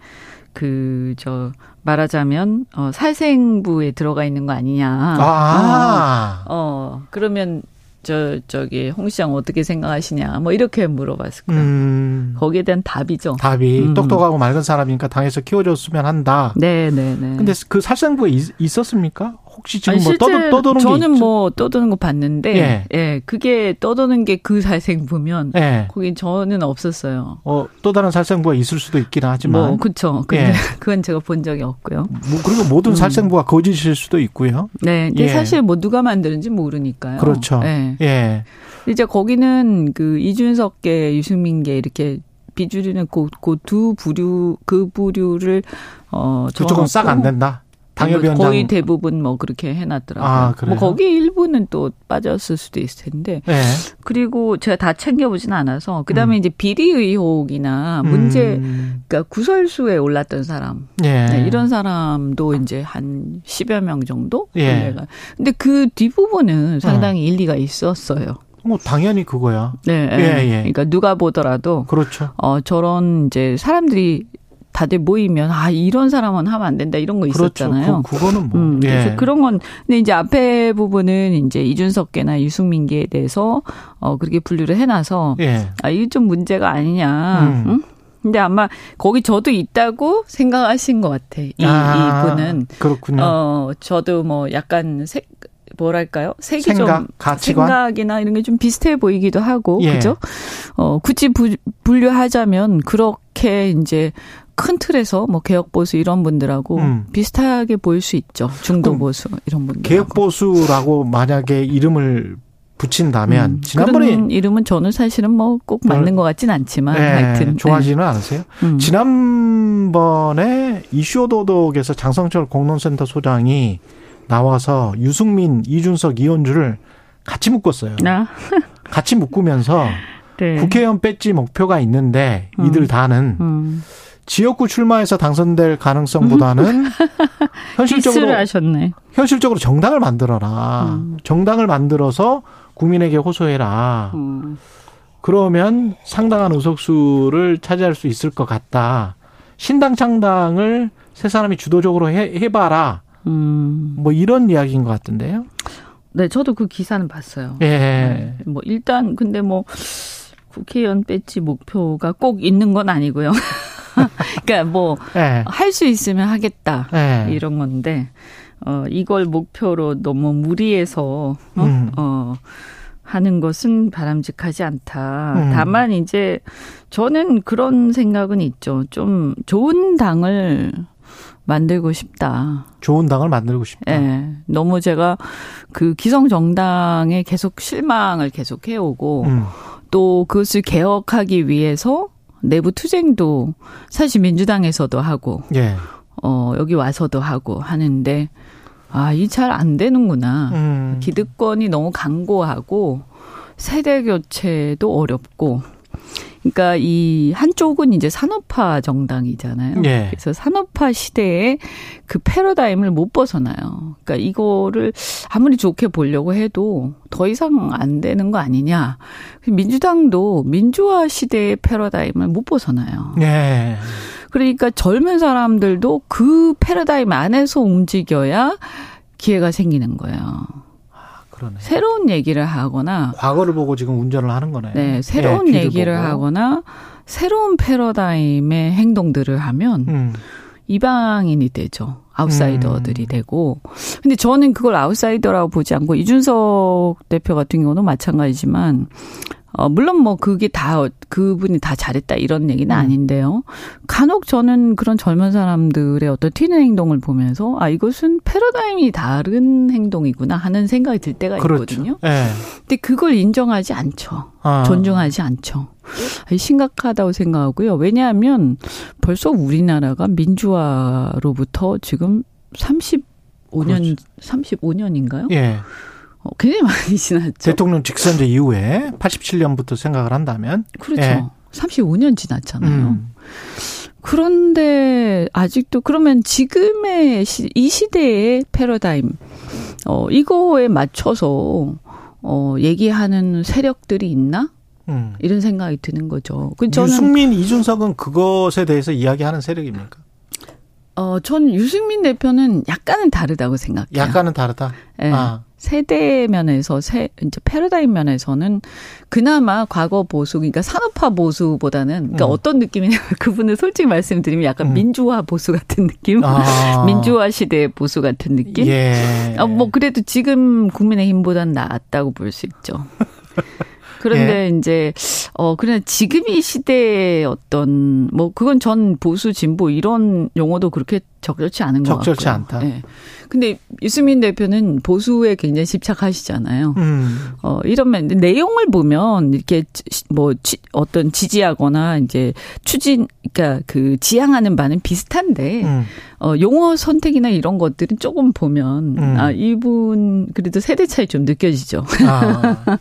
그저 말하자면 어 살생부에 들어가 있는 거 아니냐. 아. 어, 어 그러면 저 저기 홍 시장 어떻게 생각하시냐 뭐 이렇게 물어봤을 거예요. 음. 거기에 대한 답이죠. 답이 음. 똑똑하고 맑은 사람이니까 당에서 키워줬으면 한다. 네, 네, 네. 근데 그 살생부에 있, 있었습니까? 혹시 지금 아니, 뭐 떠도, 떠도는 저는 뭐 떠도는 거 봤는데 예. 예 그게 떠도는 게 그 살생부면 예. 거긴 저는 없었어요. 어, 또 다른 살생부가 있을 수도 있긴 하지만 뭐 그렇죠. 근데 예. 그건 제가 본 적이 없고요. 뭐 그리고 모든 음. 살생부가 거짓일 수도 있고요. 네. 근데 예. 사실 뭐 누가 만드는지 모르니까요. 그렇죠. 예. 예. 이제 거기는 그 이준석계 유승민계 이렇게 비주류는 그 두 부류 그 부류를 어 그쪽은 싹 안 된다. 당협위원장 거의 대부분 뭐 그렇게 해놨더라고요. 아, 뭐 거기 일부는 또 빠졌을 수도 있을 텐데. 네. 그리고 제가 다 챙겨보진 않아서 그다음에 음. 이제 비리 의혹이나 문제, 음. 그러니까 구설수에 올랐던 사람, 예. 네, 이런 사람도 이제 한 10여 명 정도. 예. 근데 그 뒷부분은 상당히 어. 일리가 있었어요. 뭐 당연히 그거야. 네, 예, 예. 그러니까 누가 보더라도 그렇죠. 어 저런 이제 사람들이 다들 모이면 아 이런 사람은 하면 안 된다 이런 거 그렇죠. 있었잖아요. 그, 그거는 뭐 음, 그래서 예. 그런 건 근데 이제 앞에 부분은 이제 이준석계나 유승민계에 대해서 어 그렇게 분류를 해놔서 예. 아 이게 좀 문제가 아니냐. 음. 응? 근데 아마 거기 저도 있다고 생각하신 것 같아. 이, 아, 이분은 그렇군요. 어 저도 뭐 약간 색 뭐랄까요? 색이 생각, 좀 가치관? 생각이나 이런 게 좀 비슷해 보이기도 하고 예. 그죠? 어 굳이 부, 분류하자면 그렇게 이제 큰 틀에서 뭐 개혁 보수 이런 분들하고 음. 비슷하게 보일 수 있죠. 중도 보수 이런 분들. 개혁 보수라고 만약에 이름을 붙인다면 음, 지난번에 이름은 저는 사실은 뭐 꼭 맞는 것 같진 않지만 네, 하여튼 좋아하지는 네. 않으세요? 음. 지난번에 이슈도덕에서 장성철 공론센터 소장이 나와서 유승민, 이준석, 이현주를 같이 묶었어요. 아. 같이 묶으면서 네. 국회의원 배지 목표가 있는데 이들 음. 다는 음. 지역구 출마해서 당선될 가능성보다는 현실적으로 하셨네. 현실적으로 정당을 만들어라. 음. 정당을 만들어서 국민에게 호소해라. 음. 그러면 상당한 의석수를 차지할 수 있을 것 같다. 신당 창당을 세 사람이 주도적으로 해, 해봐라. 음. 뭐 이런 이야기인 것 같은데요. 네, 저도 그 기사는 봤어요. 예. 네, 뭐 일단 근데 뭐 국회의원 배지 목표가 꼭 있는 건 아니고요. 그러니까 뭐 할수 네. 있으면 하겠다 네. 이런 건데 어 이걸 목표로 너무 무리해서 어, 음. 어 하는 것은 바람직하지 않다. 음. 다만 이제 저는 그런 생각은 있죠. 좀 좋은 당을 만들고 싶다. 좋은 당을 만들고 싶다. 예. 네. 너무 제가 그 기성 정당에 계속 실망을 계속 해오고 음. 또 그것을 개혁하기 위해서 내부 투쟁도 사실 민주당에서도 하고 예. 어 여기 와서도 하고 하는데 아, 이 잘 안 되는구나. 음. 기득권이 너무 강고하고 세대 교체도 어렵고 그러니까 이 한쪽은 이제 산업화 정당이잖아요. 예. 그래서 산업화 시대에 그 패러다임을 못 벗어나요. 그러니까 이거를 아무리 좋게 보려고 해도 더 이상 안 되는 거 아니냐. 민주당도 민주화 시대의 패러다임을 못 벗어나요. 예. 그러니까 젊은 사람들도 그 패러다임 안에서 움직여야 기회가 생기는 거예요. 그러네. 새로운 얘기를 하거나 과거를 보고 지금 운전을 하는 거네. 네, 새로운 예, 얘기를 보고. 하거나 새로운 패러다임의 행동들을 하면 음. 이방인이 되죠. 아웃사이더들이 음. 되고. 근데 저는 그걸 아웃사이더라고 보지 않고 이준석 대표 같은 경우는 마찬가지지만 어, 물론 뭐 그게 다 그분이 다 잘했다 이런 얘기는 음. 아닌데요. 간혹 저는 그런 젊은 사람들의 어떤 튀는 행동을 보면서 아 이것은 패러다임이 다른 행동이구나 하는 생각이 들 때가 그렇죠. 있거든요. 네. 근데 그걸 인정하지 않죠. 아. 존중하지 않죠. 심각하다고 생각하고요. 왜냐하면 벌써 우리나라가 민주화로부터 지금 35년 그렇죠. 35년인가요? 예. 어, 굉장히 많이 지났죠. 대통령 직선제 이후에 87년부터 생각을 한다면 그렇죠. 예. 35년 지났잖아요. 음. 그런데 아직도 그러면 지금의 시, 이 시대의 패러다임 어 이거에 맞춰서 어 얘기하는 세력들이 있나? 음. 이런 생각이 드는 거죠. 그 저는 유승민, 이준석은 그것에 대해서 이야기하는 세력입니까? 어, 전 유승민 대표는 약간은 다르다고 생각해요. 약간은 다르다. 네. 아. 세대 면에서 세 이제 패러다임 면에서는 그나마 과거 보수 그러니까 산업화 보수보다는 그러니까 음. 어떤 느낌이냐 그분은 솔직히 말씀드리면 약간 음. 민주화 보수 같은 느낌 아. 민주화 시대 보수 같은 느낌 예. 어, 뭐 그래도 지금 국민의힘보다는 낫다고 볼 수 있죠. 그런데 예. 이제 어 그냥 지금 이 시대의 어떤 뭐 그건 전 보수 진보 이런 용어도 그렇게 적절치 않은 것 적절치 같고요. 않다. 예. 근데 유승민 대표는 보수에 굉장히 집착하시잖아요. 음. 어 이러면 내용을 보면 이렇게 뭐 지, 어떤 지지하거나 이제 추진 그러니까 그 지향하는 바는 비슷한데 음. 어 용어 선택이나 이런 것들은 조금 보면 음. 아 이분 그래도 세대 차이 좀 느껴지죠. 아.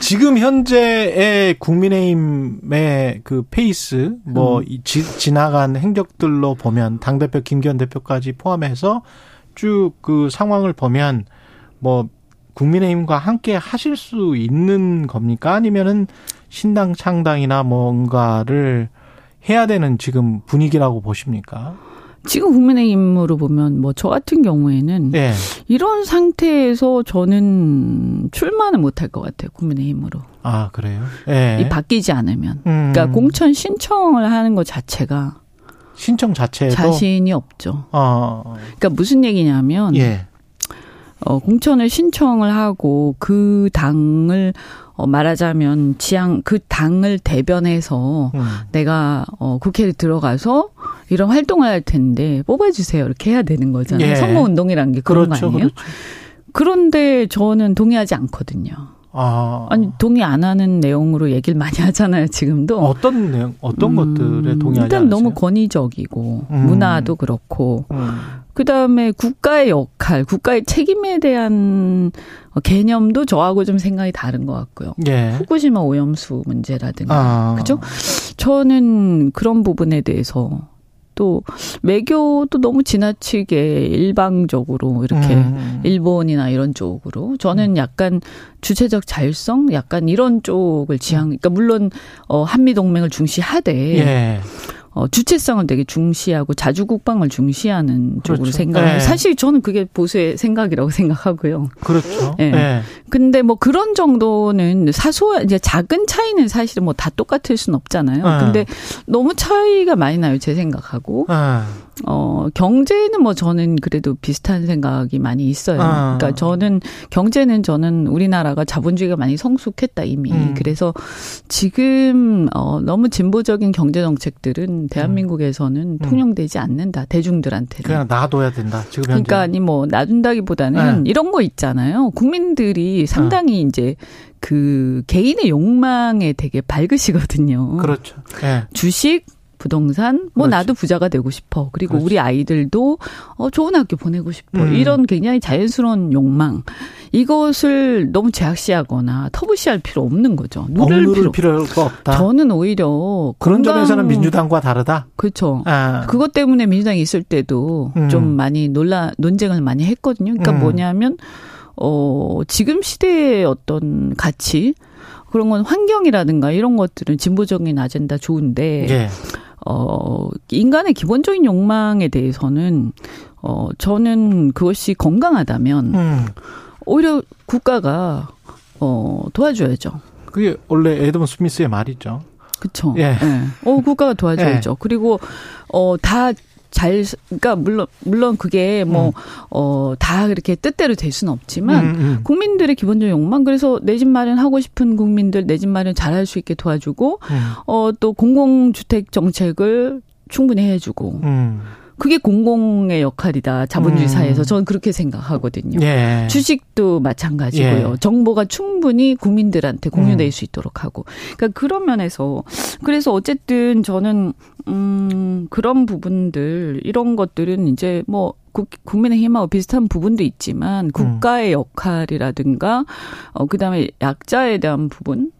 지금 현재의 국민의힘의 그 페이스 뭐 음. 지, 지나간 행적들로 보면 당 대표 김기현 대표까지 포함해서 쭉 그 상황을 보면 뭐 국민의힘과 함께 하실 수 있는 겁니까? 아니면은 신당 창당이나 뭔가를 해야 되는 지금 분위기라고 보십니까? 지금 국민의힘으로 보면 뭐 저 같은 경우에는 네. 이런 상태에서 저는 출마는 못할 것 같아요 국민의힘으로. 아 그래요? 네. 이 바뀌지 않으면. 음. 그러니까 공천 신청을 하는 것 자체가 신청 자체에도 자신이 없죠. 어. 그러니까 무슨 얘기냐면 예. 어, 공천을 신청을 하고 그 당을 어, 말하자면 지향 그 당을 대변해서 음. 내가 어, 국회에 들어가서 이런 활동을 할 텐데 뽑아주세요 이렇게 해야 되는 거잖아요. 예. 선거 운동이란 게 그런 그렇죠, 거 아니에요? 그렇죠. 그런데 저는 동의하지 않거든요. 아. 아니 동의 안 하는 내용으로 얘기를 많이 하잖아요 지금도 어떤 내용 어떤 음, 것들에 동의하지 일단 않으세요? 너무 권위적이고 음. 문화도 그렇고 음. 그다음에 국가의 역할 국가의 책임에 대한 개념도 저하고 좀 생각이 다른 것 같고요 예. 후쿠시마 오염수 문제라든가 아. 그죠 저는 그런 부분에 대해서 또 외교도 너무 지나치게 일방적으로 이렇게 음. 일본이나 이런 쪽으로 저는 음. 약간 주체적 자율성 약간 이런 쪽을 지향 그러니까 물론 어 한미 동맹을 중시하되 예. 어, 주체성을 되게 중시하고 자주 국방을 중시하는 그렇죠. 쪽으로 생각해요. 네. 사실 저는 그게 보수의 생각이라고 생각하고요. 그렇죠. 예. 네. 네. 근데 뭐 그런 정도는 사소 이제 작은 차이는 사실은 뭐 다 똑같을 수는 없잖아요. 네. 근데 너무 차이가 많이 나요. 제 생각하고. 네. 어, 경제는 뭐 저는 그래도 비슷한 생각이 많이 있어요. 아. 그러니까 저는 경제는 저는 우리나라가 자본주의가 많이 성숙했다 이미. 음. 그래서 지금 어 너무 진보적인 경제 정책들은 대한민국에서는 음. 통용되지 않는다. 대중들한테는. 그냥 놔둬야 된다. 지금 현재. 그러니까 아니 뭐 놔둔다기보다는 네. 이런 거 있잖아요. 국민들이 상당히 네. 이제 그 개인의 욕망에 되게 밝으시거든요. 그렇죠. 네. 주식 부동산, 뭐 그렇지. 나도 부자가 되고 싶어. 그리고 그렇지. 우리 아이들도 어 좋은 학교 보내고 싶어. 음. 이런 굉장히 자연스러운 욕망. 이것을 너무 제약시하거나 터부시할 필요 없는 거죠. 누를 필요. 필요가 없다. 저는 오히려 그런 건강... 점에서는 민주당과 다르다. 그렇죠. 아. 그것 때문에 민주당이 있을 때도 음. 좀 많이 논란 논쟁을 많이 했거든요. 그러니까 음. 뭐냐면 어 지금 시대의 어떤 가치 그런 건 환경이라든가 이런 것들은 진보적인 아젠다 좋은데 예. 어, 인간의 기본적인 욕망에 대해서는, 어, 저는 그것이 건강하다면, 음. 오히려 국가가, 어, 도와줘야죠. 그게 원래 에드먼 스미스의 말이죠. 그쵸. 예. 예. 어, 국가가 도와줘야죠. 예. 그리고, 어, 다 잘 그러니까 물론 물론 그게 뭐 어다 음. 그렇게 뜻대로 될 수는 없지만 음, 음. 국민들의 기본적인 욕망 그래서 내 집 마련 하고 싶은 국민들 내 집 마련 잘할 수 있게 도와주고 음. 어또 공공주택 정책을 충분히 해주고 음. 그게 공공의 역할이다. 자본주의 음. 사회에서 저는 그렇게 생각하거든요. 예. 주식도 마찬가지고요. 예. 정보가 충분히 국민들한테 공유될 음. 수 있도록 하고. 그러니까 그런 면에서 그래서 어쨌든 저는 음 그런 부분들 이런 것들은 이제 뭐 국민의힘하고 비슷한 부분도 있지만 음. 국가의 역할이라든가 어 그다음에 약자에 대한 부분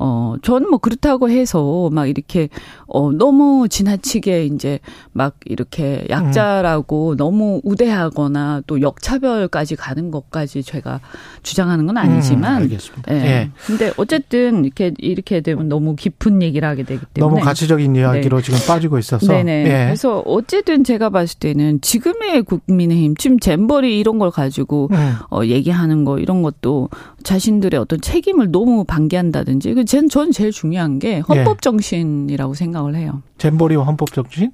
어, 저는 뭐 그렇다고 해서 막 이렇게, 어, 너무 지나치게 이제 막 이렇게 약자라고 음. 너무 우대하거나 또 역차별까지 가는 것까지 제가 주장하는 건 아니지만. 음, 알겠습니다. 예. 예. 근데 어쨌든 이렇게, 이렇게 되면 너무 깊은 얘기를 하게 되기 때문에. 너무 가치적인 이야기로 네. 지금 빠지고 있어서. 네네. 예. 그래서 어쨌든 제가 봤을 때는 지금의 국민의힘, 지금 잼버리 이런 걸 가지고 음. 어, 얘기하는 거 이런 것도 자신들의 어떤 책임을 너무 방기한다든지 전, 전 제일 중요한 게 헌법 정신이라고 생각을 해요. 잼버리와 헌법 정신?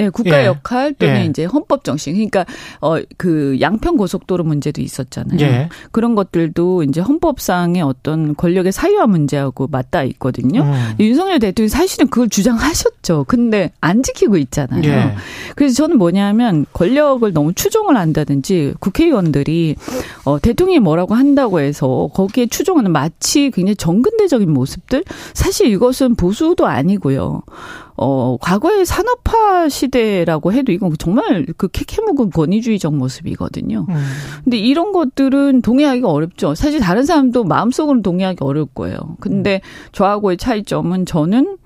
예, 국가 예. 역할 또는 예. 이제 헌법 정신. 그러니까 어 그 양평 고속도로 문제도 있었잖아요. 예. 그런 것들도 이제 헌법상의 어떤 권력의 사유화 문제하고 맞닿아 있거든요. 음. 윤석열 대통령이 사실은 그걸 주장하셨죠. 근데 안 지키고 있잖아요. 예. 그래서 저는 뭐냐면 권력을 너무 추종을 한다든지 국회의원들이 어 대통령이 뭐라고 한다고 해서 거기에 추종하는 마치 굉장히 정근대적인 모습들 사실 이것은 보수도 아니고요. 어, 과거의 산업화 시대라고 해도 이건 정말 그 캐캐묵은 권위주의적 모습이거든요. 음. 근데 이런 것들은 동의하기가 어렵죠. 사실 다른 사람도 마음속으로 동의하기 어려울 거예요. 근데 음. 저하고의 차이점은 저는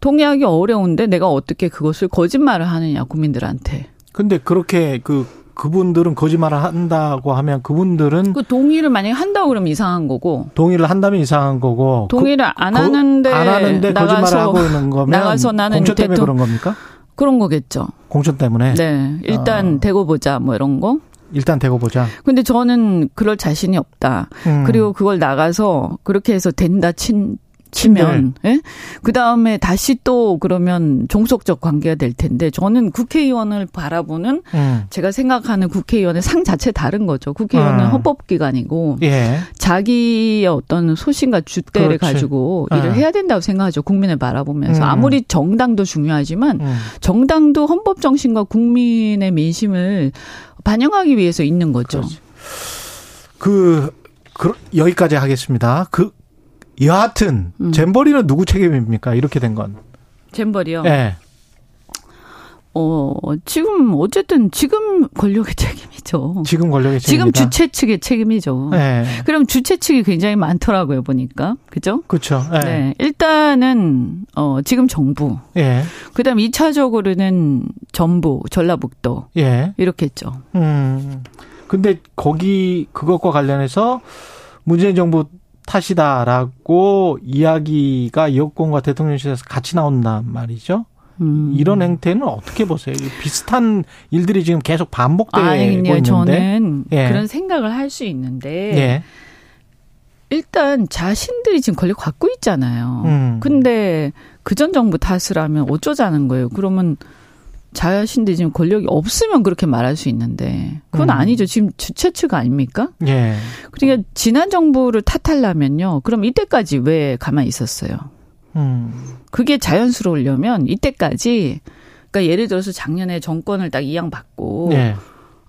동의하기 어려운데 내가 어떻게 그것을 거짓말을 하느냐, 국민들한테. 근데 그렇게 그 그분들은 거짓말을 한다고 하면 그분들은 그 동의를 만약에 한다고 그러면 이상한 거고 동의를 한다면 이상한 거고 동의를 그, 안 하는데 안 하는데 거짓말을 하고 있는 거면 나가서 나는 공천 때문에 대통... 그런 겁니까? 그런 거겠죠. 공천 때문에. 네. 일단 어. 대고 보자 뭐 이런 거. 일단 대고 보자. 근데 저는 그럴 자신이 없다. 음. 그리고 그걸 나가서 그렇게 해서 된다 친 치면 예? 그다음에 다시 또 그러면 종속적 관계가 될 텐데 저는 국회의원을 바라보는 음. 제가 생각하는 국회의원의 상 자체 다른 거죠. 국회의원은 음. 헌법기관이고 예. 자기의 어떤 소신과 주대를 그렇지. 가지고 일을 음. 해야 된다고 생각하죠. 국민을 바라보면서 음. 아무리 정당도 중요하지만 음. 정당도 헌법 정신과 국민의 민심을 반영하기 위해서 있는 거죠. 그, 그 여기까지 하겠습니다. 그 여하튼 음. 잼버리는 누구 책임입니까? 이렇게 된 건. 잼버리요? 네. 어, 지금 어쨌든 지금 권력의 책임이죠. 지금 권력의 책임. 지금 주최 측의 책임이죠. 네. 그럼 주최 측이 굉장히 많더라고요, 보니까. 그죠? 그렇죠. 네. 네. 일단은 어, 지금 정부. 예. 그다음 2차적으로는 전부, 전라북도. 예. 이렇게 했죠. 음. 근데 거기 그것과 관련해서 문재인 정부 탓이다라고 이야기가 여권과 대통령실에서 같이 나온단 말이죠. 음. 이런 행태는 어떻게 보세요? 비슷한 일들이 지금 계속 반복되고 아니, 있는데 저는 예. 그런 생각을 할 수 있는데 예. 일단 자신들이 지금 권력 갖고 있잖아요. 음. 근데 그 전 정부 탓을 하면 어쩌자는 거예요. 그러면 자신들이 지금 권력이 없으면 그렇게 말할 수 있는데 그건 음. 아니죠. 지금 주최 측 아닙니까? 예. 그러니까 지난 정부를 탓하려면요. 그럼 이때까지 왜 가만히 있었어요? 음. 그게 자연스러우려면 이때까지 그러니까 예를 들어서 작년에 정권을 딱 이양 받고 예.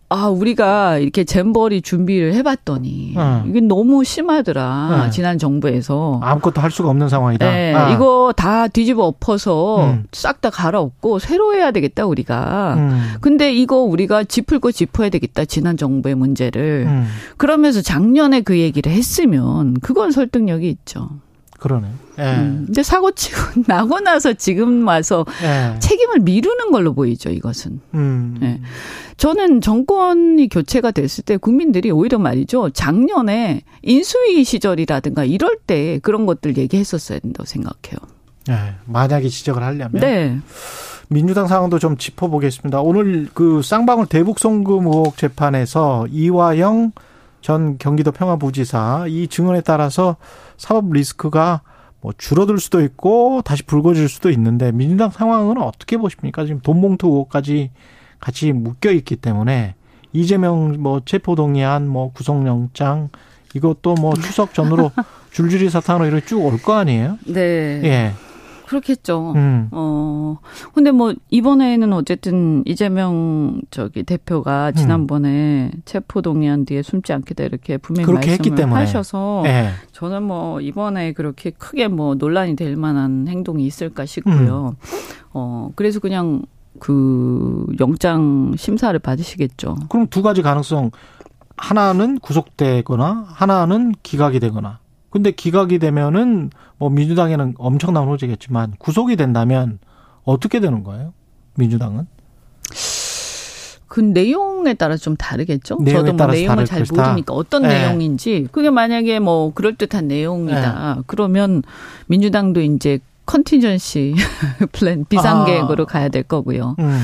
아, 우리가 이렇게 잼버리 준비를 해봤더니 어. 이게 너무 심하더라. 네. 지난 정부에서 아무것도 할 수가 없는 상황이다. 네, 아. 이거 다 뒤집어 엎어서 음. 싹다 갈아엎고 새로 해야 되겠다 우리가. 음. 근데 이거 우리가 짚을 거 짚어야 되겠다. 지난 정부의 문제를. 음. 그러면서 작년에 그 얘기를 했으면 그건 설득력이 있죠. 그러네. 예. 음, 근데 사고 치고 나고 나서 지금 와서 예. 책임을 미루는 걸로 보이죠, 이것은. 음. 예. 저는 정권이 교체가 됐을 때 국민들이 오히려 말이죠. 작년에 인수위 시절이라든가 이럴 때 그런 것들 얘기했었어야 된다고 생각해요. 예. 만약에 지적을 하려면. 네. 민주당 상황도 좀 짚어보겠습니다. 오늘 그 쌍방울 대북 송금 의혹 재판에서 이화영 전 경기도 평화부지사 이 증언에 따라서 사법 리스크가 뭐 줄어들 수도 있고 다시 불거질 수도 있는데 민주당 상황은 어떻게 보십니까? 지금 돈봉투 의혹까지 같이 묶여 있기 때문에 이재명 뭐 체포동의안 뭐 구속영장 이것도 뭐 추석 전으로 줄줄이 사탕으로 이렇게 쭉 올 거 아니에요? 네. 예. 그렇겠죠. 음. 어. 근데 뭐 이번에는 어쨌든 이재명 저기 대표가 지난번에 음. 체포 동의안 뒤에 숨지 않겠다 이렇게 분명히 말씀을 하셔서 네. 저는 뭐 이번에 그렇게 크게 뭐 논란이 될 만한 행동이 있을까 싶고요. 음. 어. 그래서 그냥 그 영장 심사를 받으시겠죠. 그럼 두 가지 가능성 하나는 구속되거나 하나는 기각이 되거나 근데 기각이 되면은 뭐 민주당에는 엄청난 호재겠지만 구속이 된다면 어떻게 되는 거예요? 민주당은? 그 내용에 따라 좀 다르겠죠. 저도 뭐 내용을 잘 것이다. 모르니까 어떤 네. 내용인지 그게 만약에 뭐 그럴 듯한 내용이다. 네. 그러면 민주당도 이제 contingency plan 비상 계획으로 아. 가야 될 거고요. 음.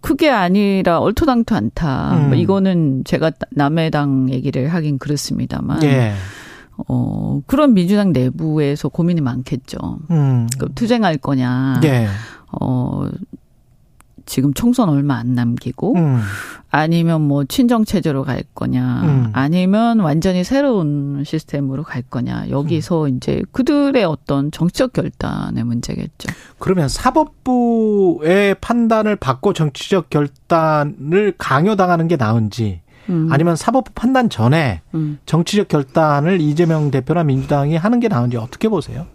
그게 아니라 얼토당토 않다. 뭐 음. 뭐 이거는 제가 남의 당 얘기를 하긴 그렇습니다만. 예. 어, 그런 민주당 내부에서 고민이 많겠죠. 음. 그 투쟁할 거냐. 예. 어, 지금 총선 얼마 안 남기고 음. 아니면 뭐 친정 체제로 갈 거냐 음. 아니면 완전히 새로운 시스템으로 갈 거냐 여기서 음. 이제 그들의 어떤 정치적 결단의 문제겠죠. 그러면 사법부의 판단을 받고 정치적 결단을 강요당하는 게 나은지 음. 아니면 사법부 판단 전에 음. 정치적 결단을 이재명 대표나 민주당이 하는 게 나은지 어떻게 보세요?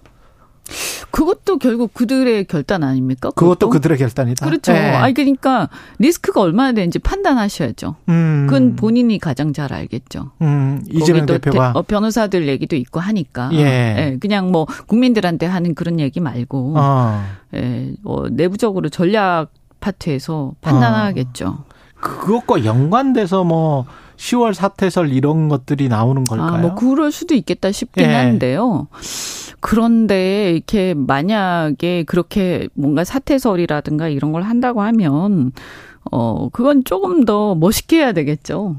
그것도 결국 그들의 결단 아닙니까? 그것도, 그것도 그들의 결단이다. 그렇죠. 네. 아니 그러니까 리스크가 얼마나 되는지 판단하셔야죠. 음. 그건 본인이 가장 잘 알겠죠. 음. 이재명 대표가 대, 어, 변호사들 얘기도 있고 하니까. 예. 예. 그냥 뭐 국민들한테 하는 그런 얘기 말고 어. 예. 어, 내부적으로 전략 파트에서 판단하겠죠. 어. 그것과 연관돼서 뭐 10월 사태설 이런 것들이 나오는 걸까요? 아, 뭐 그럴 수도 있겠다 싶긴 예. 한데요. 그런데 이렇게 만약에 그렇게 뭔가 사태설이라든가 이런 걸 한다고 하면 어 그건 조금 더 멋있게 해야 되겠죠.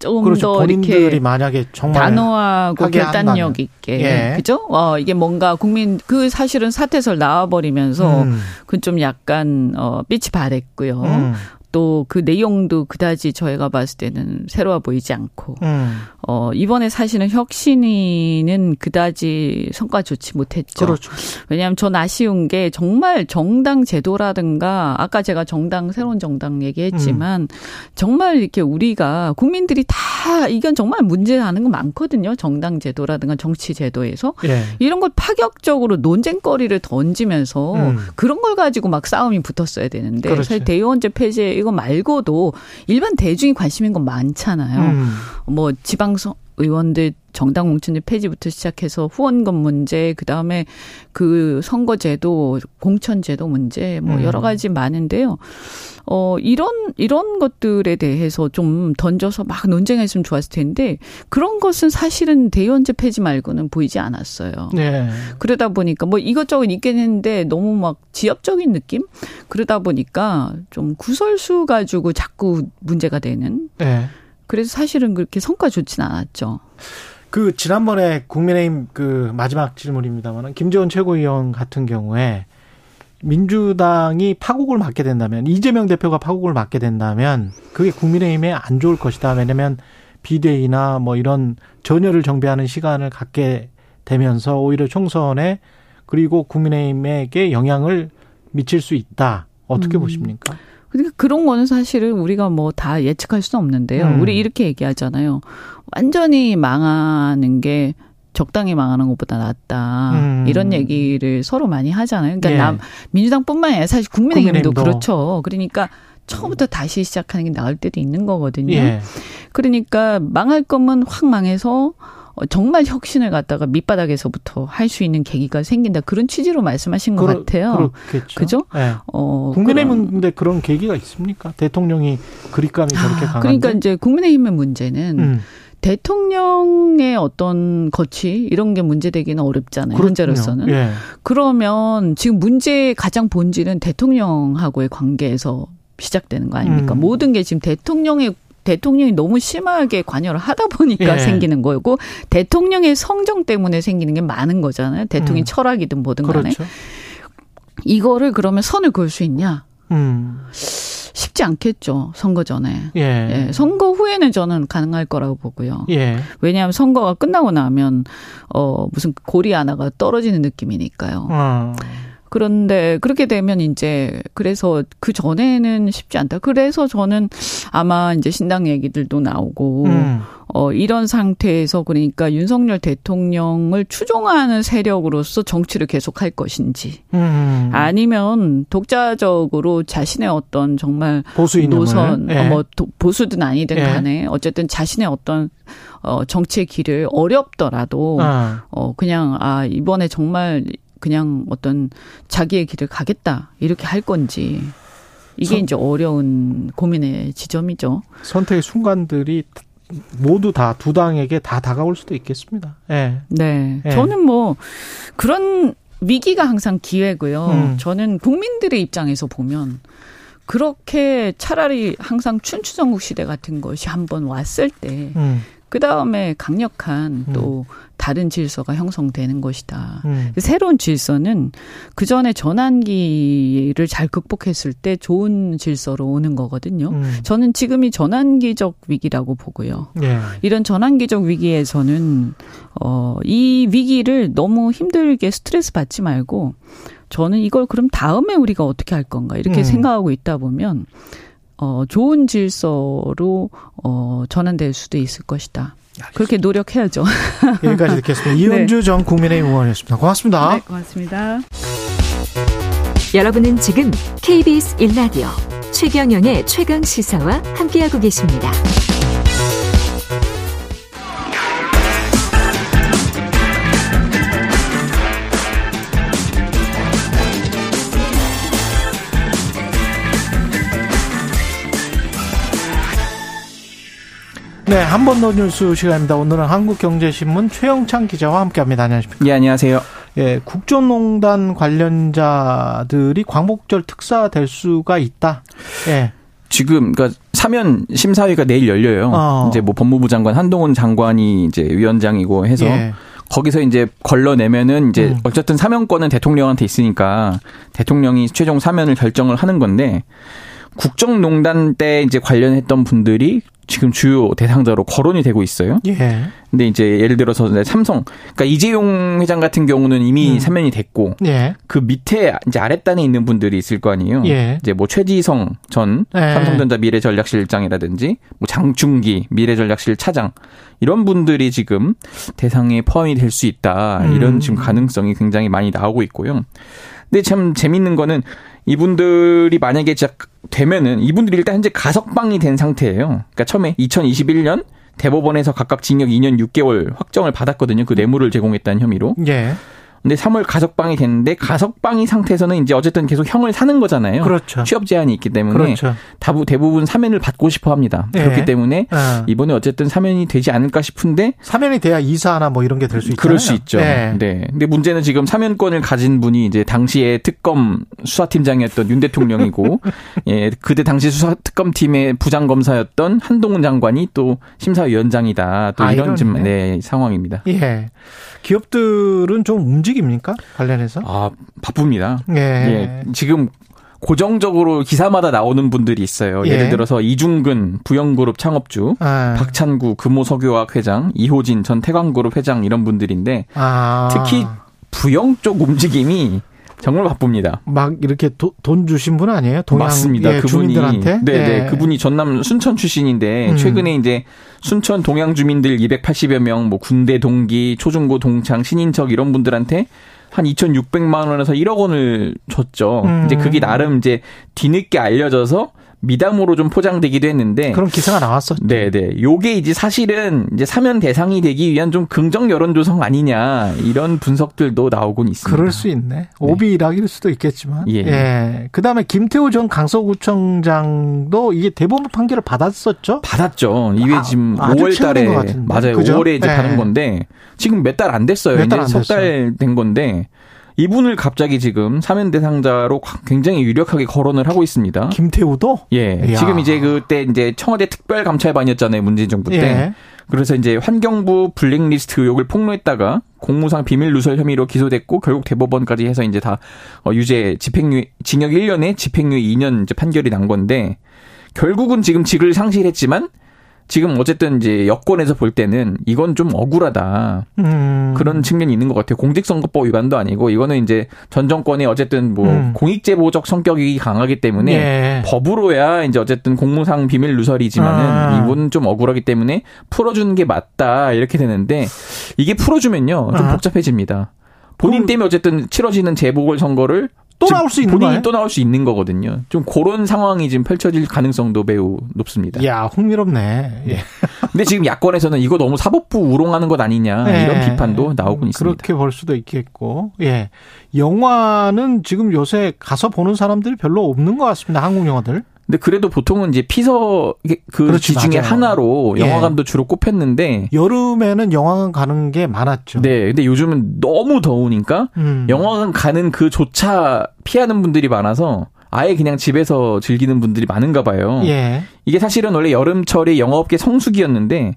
조금 그렇죠. 더 이렇게 만약에 정말 단호하고 결단력 한다면. 있게 예. 그죠? 어 이게 뭔가 국민 그 사실은 사태설 나와 버리면서 음. 그좀 약간 어 빛이 바랬고요. 음. 또 그 내용도 그다지 저희가 봤을 때는 새로워 보이지 않고 음. 어 이번에 사실은 혁신위는 그다지 성과 좋지 못했죠. 그렇죠. 왜냐하면 전 아쉬운 게 정말 정당 제도라든가 아까 제가 정당 새로운 정당 얘기했지만 음. 정말 이렇게 우리가 국민들이 다 이건 정말 문제하는 거 많거든요. 정당 제도라든가 정치 제도에서 예. 이런 걸 파격적으로 논쟁거리를 던지면서 음. 그런 걸 가지고 막 싸움이 붙었어야 되는데 그렇지. 사실 대의원제 폐지에 이거 말고도 일반 대중이 관심 있는 건 많잖아요. 음. 뭐 지방선 의원들 정당 공천제 폐지부터 시작해서 후원금 문제, 그 다음에 그 선거제도, 공천제도 문제, 뭐 음. 여러 가지 많은데요. 어, 이런, 이런 것들에 대해서 좀 던져서 막 논쟁했으면 좋았을 텐데, 그런 것은 사실은 대의원제 폐지 말고는 보이지 않았어요. 네. 그러다 보니까 뭐 이것저것 있긴 했는데 너무 막 지엽적인 느낌? 그러다 보니까 좀 구설수 가지고 자꾸 문제가 되는. 네. 그래서 사실은 그렇게 성과 좋진 않았죠. 그 지난번에 국민의힘 그 마지막 질문입니다만은 김재원 최고위원 같은 경우에 민주당이 파국을 맞게 된다면 이재명 대표가 파국을 맞게 된다면 그게 국민의힘에 안 좋을 것이다. 왜냐면 비대위나 뭐 이런 전열을 정비하는 시간을 갖게 되면서 오히려 총선에 그리고 국민의힘에게 영향을 미칠 수 있다. 어떻게 음. 보십니까? 그러니까 그런 거는 사실은 우리가 뭐 다 예측할 수는 없는데요. 음. 우리 이렇게 얘기하잖아요. 완전히 망하는 게 적당히 망하는 것보다 낫다. 음. 이런 얘기를 서로 많이 하잖아요. 그러니까 예. 남, 민주당뿐만 아니라 사실 국민의힘도, 국민의힘도 그렇죠. 그러니까 처음부터 다시 시작하는 게 나을 때도 있는 거거든요. 예. 그러니까 망할 거면 확 망해서 어, 정말 혁신을 갖다가 밑바닥에서부터 할 수 있는 계기가 생긴다 그런 취지로 말씀하신 것 그러, 같아요. 그렇겠죠. 그죠? 네. 어, 국민의힘은 근데 그런 계기가 있습니까? 대통령이 그립감이 저렇게 강한데. 그러니까 이제 국민의힘의 문제는 음. 대통령의 어떤 거취 이런 게 문제되기는 어렵잖아요. 그렇군요. 현재로서는. 예. 그러면 지금 문제의 가장 본질은 대통령하고의 관계에서 시작되는 거 아닙니까? 음. 모든 게 지금 대통령의 대통령이 너무 심하게 관여를 하다 보니까 예. 생기는 거고 대통령의 성정 때문에 생기는 게 많은 거잖아요. 대통령 음. 철학이든 뭐든 간에. 그렇죠. 이거를 그러면 선을 그을 수 있냐? 음. 쉽지 않겠죠. 선거 전에. 예. 예. 선거 후에는 저는 가능할 거라고 보고요. 예. 왜냐하면 선거가 끝나고 나면 어 무슨 고리 하나가 떨어지는 느낌이니까요. 어. 그런데 그렇게 되면 이제 그래서 그 전에는 쉽지 않다. 그래서 저는 아마 이제 신당 얘기들도 나오고 음. 어 이런 상태에서 그러니까 윤석열 대통령을 추종하는 세력으로서 정치를 계속할 것인지 음. 아니면 독자적으로 자신의 어떤 정말 보수 노선 예. 어, 뭐 보수든 아니든 예. 간에 어쨌든 자신의 어떤 어 정치의 길을 어렵더라도 아. 어 그냥 아 이번에 정말 그냥 어떤 자기의 길을 가겠다 이렇게 할 건지 이게 선, 이제 어려운 고민의 지점이죠. 선택의 순간들이 모두 다 두 당에게 다 다가올 수도 있겠습니다. 네. 네. 네. 저는 뭐 그런 위기가 항상 기회고요. 음. 저는 국민들의 입장에서 보면 그렇게 차라리 항상 춘추전국 시대 같은 것이 한번 왔을 때 음. 그 다음에 강력한 음. 또 다른 질서가 형성되는 것이다. 음. 새로운 질서는 그 전에 전환기를 잘 극복했을 때 좋은 질서로 오는 거거든요. 음. 저는 지금이 전환기적 위기라고 보고요. 예. 이런 전환기적 위기에서는 어 이 위기를 너무 힘들게 스트레스 받지 말고 저는 이걸 그럼 다음에 우리가 어떻게 할 건가 이렇게 음. 생각하고 있다 보면 어, 좋은 질서로 어, 전환될 수도 있을 것이다. 알겠습니다. 그렇게 노력해야죠. 여기까지 듣겠습니다. 이은주 네. 전 국민의힘 의원이었습니다. 고맙습니다. 네, 고맙습니다. 여러분은 지금 KBS 1라디오 최경영의 최강 시사와 함께하고 계십니다. 네, 한 번 더 뉴스 시간입니다. 오늘은 한국경제신문 최영창 기자와 함께합니다. 안녕하십니까? 예, 안녕하세요. 예, 국정농단 관련자들이 광복절 특사 될 수가 있다. 예. 지금 그러니까 사면 심사위가 내일 열려요. 어. 이제 뭐 법무부 장관 한동훈 장관이 이제 위원장이고 해서 예. 거기서 이제 걸러내면은 이제 음. 어쨌든 사면권은 대통령한테 있으니까 대통령이 최종 사면을 결정을 하는 건데 국정농단 때 이제 관련했던 분들이 지금 주요 대상자로 거론이 되고 있어요. 예. 근데 이제 예를 들어서 삼성, 그러니까 이재용 회장 같은 경우는 이미 음. 사면이 됐고, 예. 그 밑에 이제 아랫단에 있는 분들이 있을 거 아니에요. 예. 이제 뭐 최지성 전 예. 삼성전자 미래전략실장이라든지, 뭐 장충기 미래전략실 차장 이런 분들이 지금 대상에 포함이 될 수 있다 이런 음. 지금 가능성이 굉장히 많이 나오고 있고요. 근데 참 재밌는 거는 이분들이 만약에 진짜 되면은 이분들이 일단 현재 가석방이 된 상태예요. 그러니까 처음에 2021년 대법원에서 각각 징역 2년 6개월 확정을 받았거든요. 그 뇌물을 제공했다는 혐의로. 예. 근데 3월 가석방이 됐는데 가석방이 상태에서는 이제 어쨌든 계속 형을 사는 거잖아요. 그렇죠. 취업 제한이 있기 때문에 그렇죠. 다부 대부분 사면을 받고 싶어 합니다. 네. 그렇기 때문에 네. 이번에 어쨌든 사면이 되지 않을까 싶은데 사면이 돼야 이사나 뭐 이런 게 될 수 있잖아요. 그럴 수 있죠. 네. 네. 근데 문제는 지금 사면권을 가진 분이 이제 당시에 특검 수사팀장이었던 윤 대통령이고 예, 그때 당시 수사 특검팀의 부장 검사였던 한동훈 장관이 또 심사위원장이다. 또 아, 이런 좀 네, 상황입니다. 예. 기업들은 좀 움직입니까? 관련해서? 아, 바쁩니다. 예. 예. 지금 고정적으로 기사마다 나오는 분들이 있어요. 예. 를 들어서 이중근 부영그룹 창업주, 아. 박찬구 금호석유화학 회장, 이호진 전 태광그룹 회장 이런 분들인데 아. 특히 부영 쪽 움직임이 정말 바쁩니다. 막 이렇게 도, 돈 주신 분 아니에요? 동양 맞습니다. 예, 그분이 주민들한테? 네, 네. 예. 그분이 전남 순천 출신인데 음. 최근에 이제 순천 동양 주민들 280여 명, 뭐 군대 동기, 초중고 동창, 신인척 이런 분들한테 한 2,600만 원에서 1억 원을 줬죠. 음. 이제 그게 나름 이제 뒤늦게 알려져서 미담으로 좀 포장되기도 했는데 그런 기사가 나왔었죠. 네, 네. 요게 이제 사실은 이제 사면 대상이 되기 위한 좀 긍정 여론 조성 아니냐 이런 분석들도 나오곤 있습니다. 그럴 수 있네. 오비락일 수도 있겠지만. 예. 예. 그다음에 김태우 전 강서구청장도 이게 대법원 판결을 받았었죠? 받았죠. 이게 아, 지금 5월 달에 맞아요. 그죠? 5월에 이제 예. 받은 건데 지금 몇 달 안 됐어요. 몇달안 됐어요. 석달 된 건데 이분을 갑자기 지금 사면 대상자로 굉장히 유력하게 거론을 하고 있습니다. 김태우도? 예. 야. 지금 이제 그때 이제 청와대 특별 감찰반이었잖아요. 문재인 정부 때. 예. 그래서 이제 환경부 블랙리스트 의혹을 폭로했다가 공무상 비밀 누설 혐의로 기소됐고 결국 대법원까지 해서 이제 다 어, 유죄 집행유 징역 1년에 집행유예 2년 이제 판결이 난 건데 결국은 지금 직을 상실했지만 지금 어쨌든 이제 여권에서 볼 때는 이건 좀 억울하다. 음. 그런 측면이 있는 것 같아요. 공직선거법 위반도 아니고 이거는 이제 전 정권이 어쨌든 뭐 음. 공익제보적 성격이 강하기 때문에 예. 법으로야 이제 어쨌든 공무상 비밀 누설이지만은 아. 이건 좀 억울하기 때문에 풀어주는 게 맞다 이렇게 되는데 이게 풀어주면요 좀 아. 복잡해집니다. 본인 때문에 어쨌든 치러지는 재보궐 선거를 또 나올 수 있는 본인이? 또 나올 수 있는 거거든요. 좀 그런 상황이 지금 펼쳐질 가능성도 매우 높습니다. 야, 흥미롭네. 예. 근데 지금 야권에서는 이거 너무 사법부 우롱하는 것 아니냐 예. 이런 비판도 나오고 있습니다. 그렇게 볼 수도 있겠고, 예. 영화는 지금 요새 가서 보는 사람들이 별로 없는 것 같습니다. 한국 영화들. 근데 그래도 보통은 이제 피서 그 그렇지, 중에. 하나로 예. 영화관도 예. 주로 꼽혔는데 여름에는 영화관 가는 게 많았죠. 네, 근데 요즘은 너무 더우니까 음. 영화관 가는 그조차 피하는 분들이 많아서 아예 그냥 집에서 즐기는 분들이 많은가 봐요. 예. 이게 사실은 원래 여름철에 영화업계 성수기였는데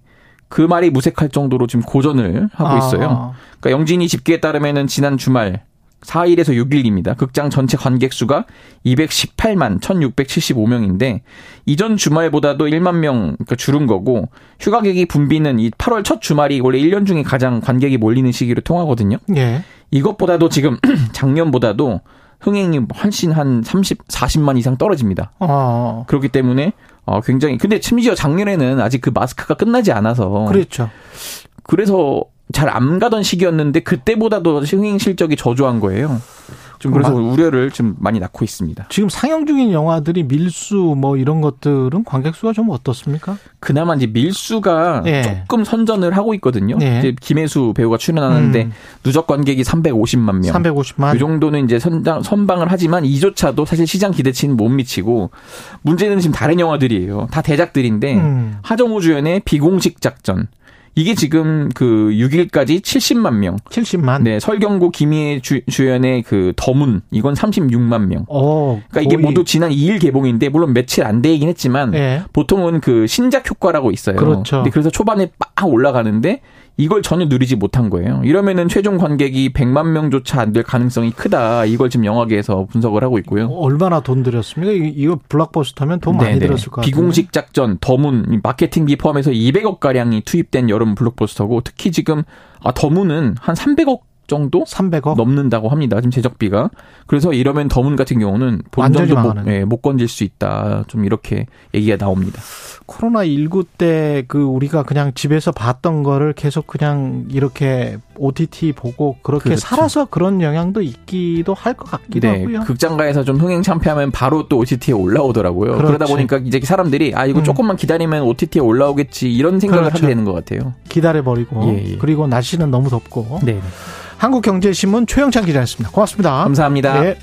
그 말이 무색할 정도로 지금 고전을 하고 있어요. 아. 그러니까 영진이 집계에 따르면은 지난 주말 4일에서 6일입니다. 극장 전체 관객 수가 218만 1675명인데 이전 주말보다도 1만 명 그러니까 줄은 거고 휴가객이 붐비는 이 8월 첫 주말이 원래 1년 중에 가장 관객이 몰리는 시기로 통하거든요. 예. 이것보다도 지금 작년보다도 흥행이 훨씬 한 30, 40만 이상 떨어집니다. 어. 그렇기 때문에 어 굉장히 근데 심지어 작년에는 아직 그 마스크가 끝나지 않아서 그렇죠. 그래서 잘 안 가던 시기였는데 그때보다도 흥행 실적이 저조한 거예요. 좀 그래서 우려를 좀 많이 낳고 있습니다. 지금 상영 중인 영화들이 밀수 뭐 이런 것들은 관객 수가 좀 어떻습니까? 그나마 이제 밀수가 예. 조금 선전을 하고 있거든요. 예. 이제 김혜수 배우가 출연하는데 음. 누적 관객이 350만 명. 350만. 이 정도는 이제 선장, 선방을 하지만 이조차도 사실 시장 기대치는 못 미치고 문제는 지금 다른 영화들이에요. 다 대작들인데 음. 하정우 주연의 비공식 작전. 이게 지금 그 6일까지 70만 명. 70만. 네, 설경구 김희애 주, 주연의 그 더문 이건 36만 명. 어, 그러니까 이게 모두 지난 2일 개봉인데 물론 며칠 안 되긴 했지만 네. 보통은 그 신작 효과라고 있어요. 그렇죠. 근데 그래서 초반에 빡 올라가는데 이걸 전혀 누리지 못한 거예요. 이러면은 최종 관객이 100만 명조차 안 될 가능성이 크다. 이걸 지금 영화계에서 분석을 하고 있고요. 얼마나 돈 들였습니까? 이거 블락버스터면 돈 많이 네네. 들었을 것 같아요. 비공식 작전, 더문, 마케팅비 포함해서 200억 가량이 투입된 여름 블록버스터고 특히 지금 아 더문은 한 300억 정도 300억 넘는다고 합니다. 지금 제작비가. 그래서 이러면 더문 같은 경우는 본전도 못, 예, 못 건질 수 있다. 좀 이렇게 얘기가 나옵니다. 코로나 19 때 그 우리가 그냥 집에서 봤던 거를 계속 그냥 이렇게 OTT 보고 그렇게 그렇죠. 살아서 그런 영향도 있기도 할 것 같기도 네, 하고요. 극장가에서 좀 흥행 참패하면 바로 또 OTT에 올라오더라고요. 그렇지. 그러다 보니까 이제 사람들이 아 이거 음. 조금만 기다리면 OTT에 올라오겠지 이런 생각을 그렇죠. 하게 되는 것 같아요. 기다려 버리고 예, 예. 그리고 날씨는 너무 덥고. 네. 한국경제신문 최영찬 기자였습니다. 고맙습니다. 감사합니다. 네.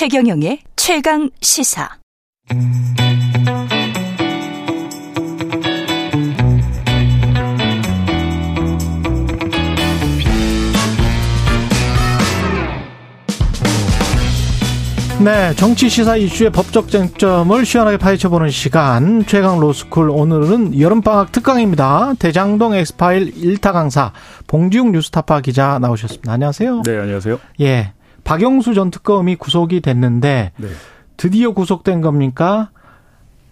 최경영의 최강 시사. 네, 정치 시사 이슈의 법적 쟁점을 시원하게 파헤쳐보는 시간 최강 로스쿨 오늘은 여름방학 특강입니다. 대장동 엑스파일 1타 강사 봉지욱 뉴스타파 기자 나오셨습니다. 안녕하세요. 네, 안녕하세요. 예, 박영수 전 특검이 구속이 됐는데 네. 드디어 구속된 겁니까?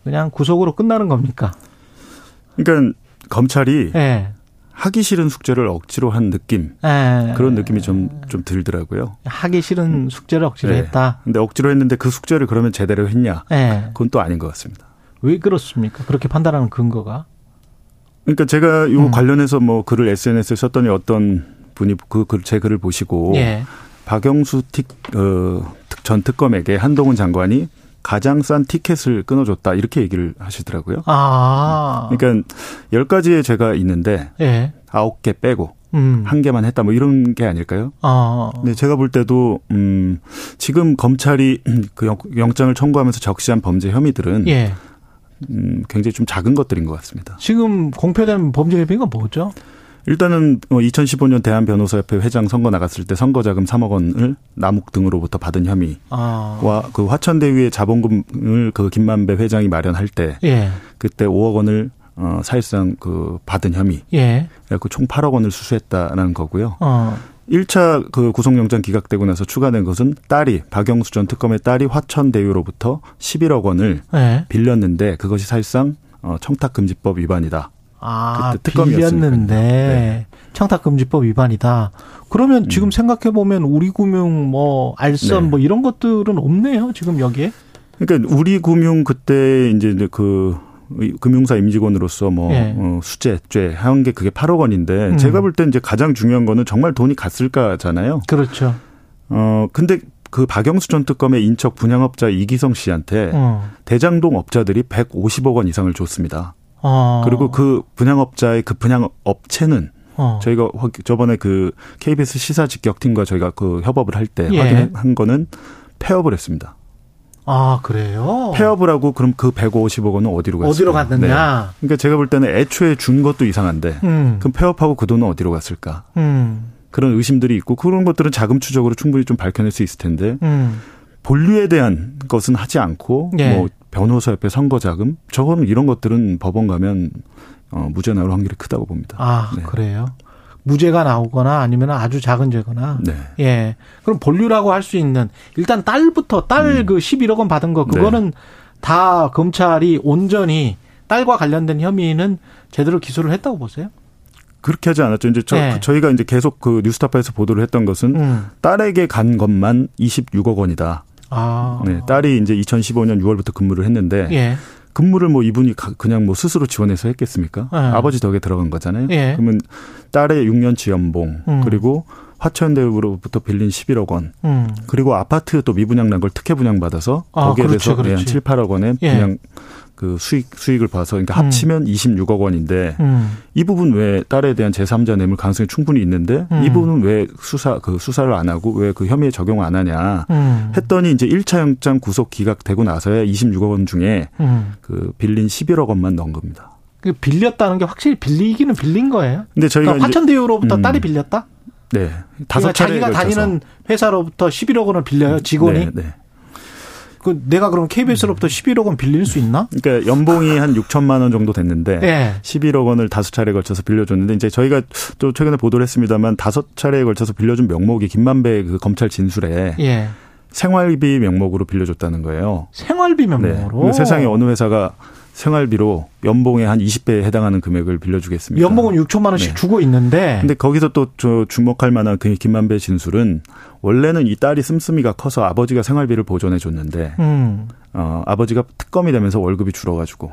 그냥 구속으로 끝나는 겁니까? 그러니까 검찰이 예. 하기 싫은 숙제를 억지로 한 느낌 에. 예. 그런 느낌이 좀 좀 들더라고요. 하기 싫은 숙제를 억지로 네. 했다. 근데 억지로 했는데 그 숙제를 그러면 제대로 했냐? 네. 그건 또 아닌 것 같습니다. 왜 그렇습니까? 그렇게 판단하는 근거가? 그러니까 제가 이 음. 관련해서 뭐 글을 SNS에 썼더니 어떤 분이 그 제 글을 보시고 예. 박영수 틱, 어, 전 특검에게 한동훈 장관이 가장 싼 티켓을 끊어줬다 이렇게 얘기를 하시더라고요. 아. 그러니까 열 가지의 죄가 있는데 예. 아홉 개 빼고 음. 한 개만 했다 뭐 이런 게 아닐까요? 아. 네, 제가 볼 때도 음 지금 검찰이 그 영장을 청구하면서 적시한 범죄 혐의들은 예. 음 굉장히 좀 작은 것들인 것 같습니다. 지금 공표된 범죄 혐의가 뭐죠? 일단은 2015년 뭐 대한변호사협회 회장 선거 나갔을 때 선거자금 3억 원을 남욱 등으로부터 받은 혐의와 아. 그 화천대유의 자본금을 그 김만배 회장이 마련할 때 예. 그때 5억 원을 어 사실상 그 받은 혐의. 예. 그총 8억 원을 수수했다라는 거고요. 어. 1차 그 구속영장 기각되고 나서 추가된 것은 딸이 박영수 전 특검의 딸이 화천대유로부터 11억 원을 예. 빌렸는데 그것이 사실상 어 청탁금지법 위반이다. 아, 빌렸는데 네. 청탁금지법 위반이다. 그러면 음. 지금 생각해 보면 우리금융 뭐 알선 네. 뭐 이런 것들은 없네요. 지금 여기에. 그러니까 우리금융 그때 이제 그 금융사 임직원으로서 뭐 네. 어, 수재죄 한 게 그게 8억 원인데 음. 제가 볼 때 이제 가장 중요한 거는 정말 돈이 갔을까잖아요. 그렇죠. 어 근데 그 박영수 전 특검의 인척 분양업자 이기성 씨한테 어. 대장동 업자들이 150억 원 이상을 줬습니다. 어. 그리고 그 분양업자의 그 분양 업체는 어. 저희가 저번에 그 KBS 시사 직격팀과 저희가 그 협업을 할때 예. 확인한 거는 폐업을 했습니다. 아, 그래요? 폐업을 하고 그럼 그 150억 원은 어디로 갔을까? 어디로 갔느냐? 네. 그러니까 제가 볼 때는 애초에 준 것도 이상한데 음. 그럼 폐업하고 그 돈은 어디로 갔을까? 음. 그런 의심들이 있고 그런 것들은 자금 추적으로 충분히 좀 밝혀낼 수 있을 텐데 음. 본류에 대한 것은 하지 않고 예. 뭐 변호사협회 선거자금 저거는 이런 것들은 법원 가면 어, 무죄 나올 확률이 크다고 봅니다. 아 네. 그래요? 무죄가 나오거나 아니면 아주 작은 죄거나. 네. 예. 그럼 본류라고 할 수 있는 일단 딸부터 딸그 음. 11억 그원 받은 거 그거는 네. 다 검찰이 온전히 딸과 관련된 혐의는 제대로 기소를 했다고 보세요? 그렇게 하지 않았죠. 이제 저, 네. 저희가 이제 계속 그 뉴스타파에서 보도를 했던 것은 음. 딸에게 간 것만 26억 원이다. 아. 네, 딸이 이제 2015년 6월부터 근무를 했는데 예. 근무를 뭐 이분이 그냥 뭐 스스로 지원해서 했겠습니까? 예. 아버지 덕에 들어간 거잖아요. 예. 그러면 딸의 6년치 연봉 음. 그리고 화천대유로부터 빌린 11억 원 음. 그리고 아파트 또 미분양 난 걸 특혜 분양 받아서 아, 거기에 그렇지, 대해서 그렇지. 한 7, 8억 원에 예. 분양 그 수익 수익을 봐서 그러니까 음. 합치면 26억 원인데 음. 이 부분 왜 딸에 대한 제3자 뇌물 가능성이 충분히 있는데 음. 이 부분은 왜 수사 그 수사를 안 하고 왜 그 혐의에 적용 안 하냐 음. 했더니 이제 1차 영장 구속 기각되고 나서야 26억 원 중에 음. 그 빌린 11억 원만 넣은 겁니다. 그 빌렸다는 게 확실히 빌리기는 빌린 거예요. 근데 저희가 그러니까 화천대유로부터 음. 딸이 빌렸다? 네. 다섯 그러니까 차례 자기가 걸쳐서. 다니는 회사로부터 11억 원을 빌려요 직원이. 네. 네. 그 내가 그럼 KBS로부터 11억 원 빌릴 수 있나? 그러니까 연봉이 한 6천만 원 정도 됐는데 네. 11억 원을 다섯 차례에 걸쳐서 빌려줬는데 이제 저희가 또 최근에 보도를 했습니다만 다섯 차례에 걸쳐서 빌려준 명목이 김만배 그 검찰 진술에 예. 생활비 명목으로 빌려줬다는 거예요. 생활비 명목으로? 네. 세상에 어느 회사가 생활비로 연봉의 한 20배에 해당하는 금액을 빌려주겠습니다. 연봉은 6천만 원씩 네. 주고 있는데. 근데 거기서 또 저 주목할 만한 그 김만배 진술은 원래는 이 딸이 씀씀이가 커서 아버지가 생활비를 보존해 줬는데 음. 어, 아버지가 특검이 되면서 월급이 줄어가지고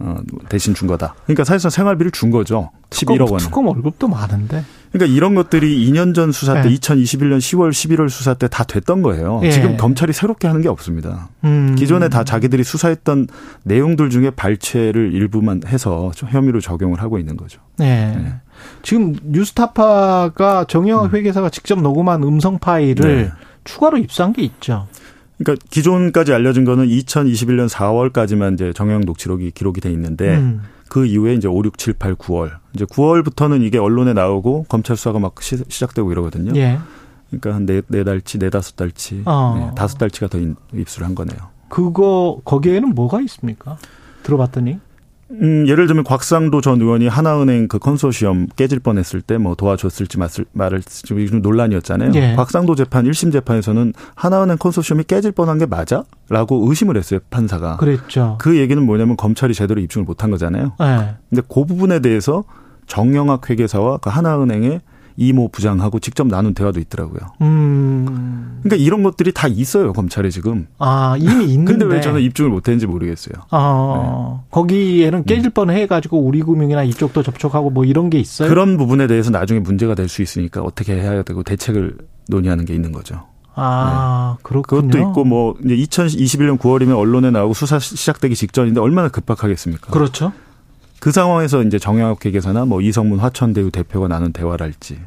어, 대신 준 거다. 그러니까 사실상 생활비를 준 거죠. 11억 원. 특검 월급도 많은데. 그러니까 이런 것들이 2년 전 수사 때 네. 2021년 10월 11월 수사 때 다 됐던 거예요. 네. 지금 검찰이 새롭게 하는 게 없습니다. 음. 기존에 다 자기들이 수사했던 내용들 중에 발췌를 일부만 해서 혐의로 적용을 하고 있는 거죠. 네. 네. 지금 뉴스타파가 정영학 음. 회계사가 직접 녹음한 음성 파일을 네. 추가로 입수한 게 있죠. 그러니까 기존까지 알려진 거는 2021년 4월까지만 이제 정영 녹취록이 기록이 돼 있는데 음. 그 이후에 이제 5, 6, 7, 8, 9월 이제 9월부터는 이게 언론에 나오고 검찰 수사가 막 시, 작되고 이러거든요. 예. 그러니까 한네 네 달치, 네 다섯 달치, 어. 네, 다섯 달치가 더 입수를 한 거네요. 그거 거기에는 뭐가 있습니까? 들어봤더니 음, 예를 들면 곽상도 전 의원이 하나은행 그 컨소시엄 깨질 뻔했을 때 뭐 도와줬을지 말을지 좀 논란이었잖아요. 예. 곽상도 재판 1심 재판에서는 하나은행 컨소시엄이 깨질 뻔한 게 맞아? 라고 의심을 했어요, 판사가. 그랬죠. 그 얘기는 뭐냐면 검찰이 제대로 입증을 못한 거잖아요. 예. 근데 그 부분에 대해서 정영학 회계사와 그 하나은행의 이모 부장하고 직접 나눈 대화도 있더라고요. 음. 그러니까 이런 것들이 다 있어요 검찰에 지금. 아 이미 있는데. 근데 왜 저는 입증을 못했는지 모르겠어요. 아 네. 거기에는 깨질 뻔해가지고 우리금융이나 이쪽도 접촉하고 뭐 이런 게 있어요. 그런 부분에 대해서 나중에 문제가 될 수 있으니까 어떻게 해야 되고 대책을 논의하는 게 있는 거죠. 아, 네. 그렇군요. 그것도 있고 뭐 이제 2021년 9월이면 언론에 나오고 수사 시작되기 직전인데 얼마나 급박하겠습니까? 그렇죠. 그 상황에서 이제 정영학 회계사나 뭐 이성문 화천대유 대표가 나눈 대화랄지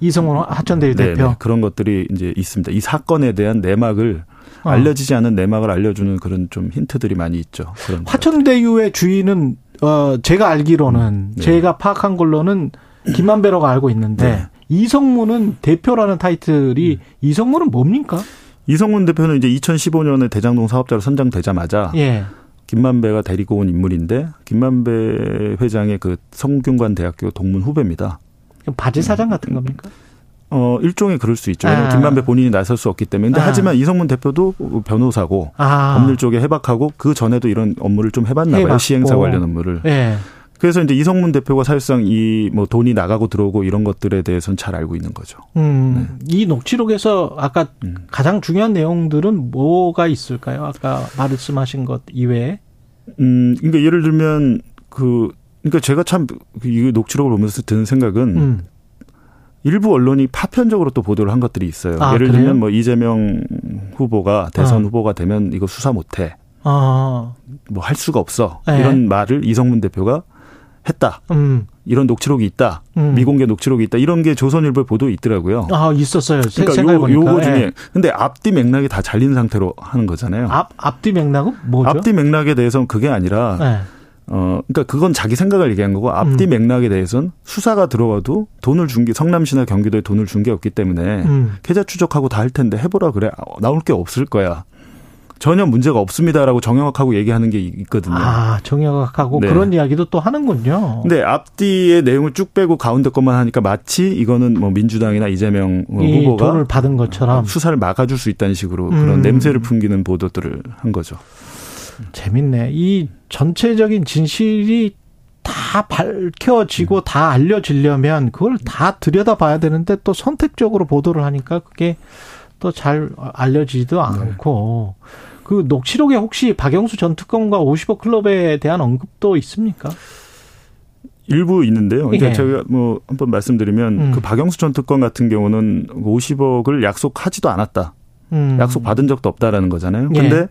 이성문 화천대유 네, 대표 네, 그런 것들이 이제 있습니다. 이 사건에 대한 내막을 어. 알려지지 않은 내막을 알려주는 그런 좀 힌트들이 많이 있죠. 그런 화천대유의 주인은 어 제가 알기로는 네. 제가 파악한 걸로는 김만배라고 알고 있는데 네. 이성문은 대표라는 타이틀이 음. 이성문은 뭡니까? 이성문 대표는 이제 2015년에 대장동 사업자로 선정되자마자 예. 김만배가 데리고 온 인물인데 김만배 회장의 그 성균관 대학교 동문 후배입니다. 바지 사장 같은 겁니까? 어, 일종의 그럴 수 있죠. 왜냐하면 아. 김만배 본인이 나설 수 없기 때문에. 근데 아. 하지만 이성문 대표도 변호사고 아. 법률 쪽에 해박하고 그 전에도 이런 업무를 좀 해봤나 봐요. 시행사 관련 업무를. 네. 그래서 이제 이성문 대표가 사실상 이 뭐 돈이 나가고 들어오고 이런 것들에 대해서는 잘 알고 있는 거죠. 음, 네. 이 녹취록에서 아까 음. 가장 중요한 내용들은 뭐가 있을까요? 아까 말씀하신 것 이외에? 음, 그러니까 예를 들면 그 그러니까 제가 참 이 녹취록을 보면서 드는 생각은 음. 일부 언론이 파편적으로 또 보도를 한 것들이 있어요. 아, 예를 그래요? 들면 뭐 이재명 후보가 대선 아. 후보가 되면 이거 수사 못해. 아. 뭐할 수가 없어. 네. 이런 말을 이성문 대표가 했다. 음. 이런 녹취록이 있다. 음. 미공개 녹취록이 있다. 이런 게 조선일보에 보도 있더라고요. 아, 있었어요. 그러니까 요, 요거 중에. 네. 근데 앞뒤 맥락이 다 잘린 상태로 하는 거잖아요. 앞, 앞뒤 맥락은 뭐죠? 앞뒤 맥락에 대해서는 그게 아니라 네. 어, 그러니까 그건 자기 생각을 얘기한 거고 앞뒤 음. 맥락에 대해서는 수사가 들어와도 돈을 준 게 성남시나 경기도에 돈을 준 게 없기 때문에 음. 계좌 추적하고 다 할 텐데 해보라 그래 나올 게 없을 거야. 전혀 문제가 없습니다라고 정영학하고 얘기하는 게 있거든요. 아, 정영학하고 네. 그런 이야기도 또 하는군요. 근데 앞뒤의 내용을 쭉 빼고 가운데 것만 하니까 마치 이거는 뭐 민주당이나 이재명 후보가 돈을 받은 것처럼 수사를 막아줄 수 있다는 식으로 음. 그런 냄새를 풍기는 보도들을 한 거죠. 재밌네. 이 전체적인 진실이 다 밝혀지고 음. 다 알려지려면 그걸 다 들여다봐야 되는데 또 선택적으로 보도를 하니까 그게 또 잘 알려지지도 네. 않고 네. 그 녹취록에 혹시 박영수 전 특검과 50억 클럽에 대한 언급도 있습니까? 일부 있는데요. 그러니까 예. 제가 뭐 한번 말씀드리면 음. 그 박영수 전 특검 같은 경우는 50억을 약속하지도 않았다. 음. 약속 받은 적도 없다라는 거잖아요. 근데 예.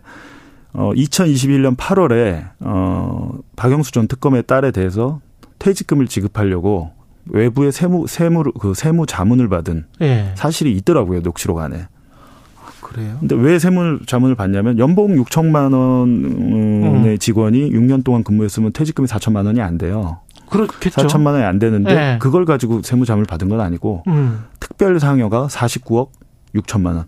어 2021년 8월에 어 박영수 전 특검의 딸에 대해서 퇴직금을 지급하려고 외부의 세무 세무 그 세무 자문을 받은 예. 사실이 있더라고요 녹취록 안에. 아, 그래요? 근데 왜 세무 자문을 받냐면 연봉 6천만 원의 음. 직원이 6년 동안 근무했으면 퇴직금이 4천만 원이 안 돼요. 그렇겠죠. 4천만 원이 안 되는데 예. 그걸 가지고 세무 자문을 받은 건 아니고 음. 특별 상여가 49억 6천만 원.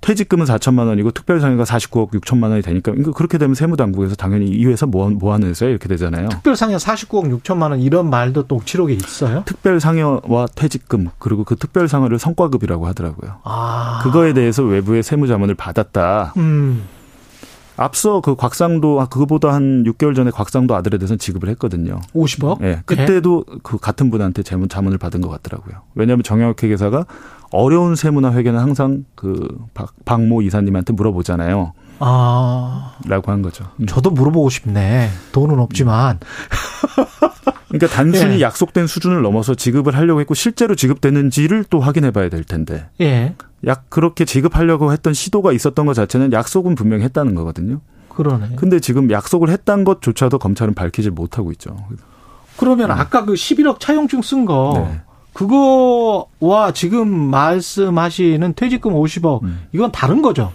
퇴직금은 4천만 원이고 특별상여가 49억 6천만 원이 되니까 그렇게 되면 세무당국에서 당연히 이 회사 뭐, 뭐 하는 회사야 이렇게 되잖아요. 특별상여 49억 6천만 원 이런 말도 또 녹취록에 있어요? 특별상여와 퇴직금 그리고 그 특별상여를 성과급이라고 하더라고요. 아. 그거에 대해서 외부의 세무자문을 받았다. 음. 앞서 그 곽상도 그거보다 한 6개월 전에 곽상도 아들에 대해서는 지급을 했거든요. 50억? 예. 네. 그때도 네. 그 같은 분한테 재문 자문을 받은 것 같더라고요. 왜냐하면 정영학 회계사가 어려운 세무나 회계는 항상 그 박, 박모 이사님한테 물어보잖아요. 아. 라고 한 거죠. 음. 저도 물어보고 싶네. 돈은 없지만. 그러니까 단순히 예. 약속된 수준을 넘어서 지급을 하려고 했고 실제로 지급되는지를 또 확인해 봐야 될 텐데. 예. 약 그렇게 지급하려고 했던 시도가 있었던 것 자체는 약속은 분명히 했다는 거거든요. 그러네. 근데 지금 약속을 했다는 것조차도 검찰은 밝히질 못하고 있죠. 그러면 음. 아까 그 11억 차용증 쓴거 네. 그거와 지금 말씀하시는 퇴직금 50억 음. 이건 다른 거죠.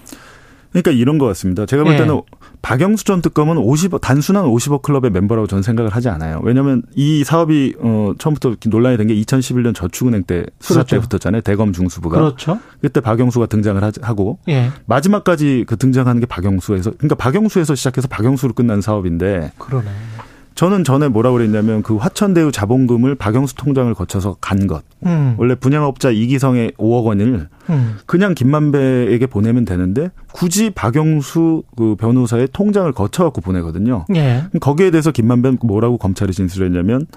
그러니까 이런 것 같습니다. 제가 볼 예. 때는 네. 박영수 전 특검은 50억 단순한 50억 클럽의 멤버라고 저는 생각을 하지 않아요. 왜냐하면 이 사업이 어 처음부터 논란이 된 게 2011년 저축은행 때 수사 그렇죠. 때부터잖아요. 대검 중수부가. 그렇죠. 그때 박영수가 등장을 하고 예. 마지막까지 그 등장하는 게 박영수에서 그러니까 박영수에서 시작해서 박영수로 끝난 사업인데. 그러네. 저는 전에 뭐라 그랬냐면 그 화천대유 자본금을 박영수 통장을 거쳐서 간 것. 음. 원래 분양업자 이기성의 5억 원을 음. 그냥 김만배에게 보내면 되는데 굳이 박영수 그 변호사의 통장을 거쳐 갖고 보내거든요. 예. 거기에 대해서 김만배는 뭐라고 검찰이 진술했냐면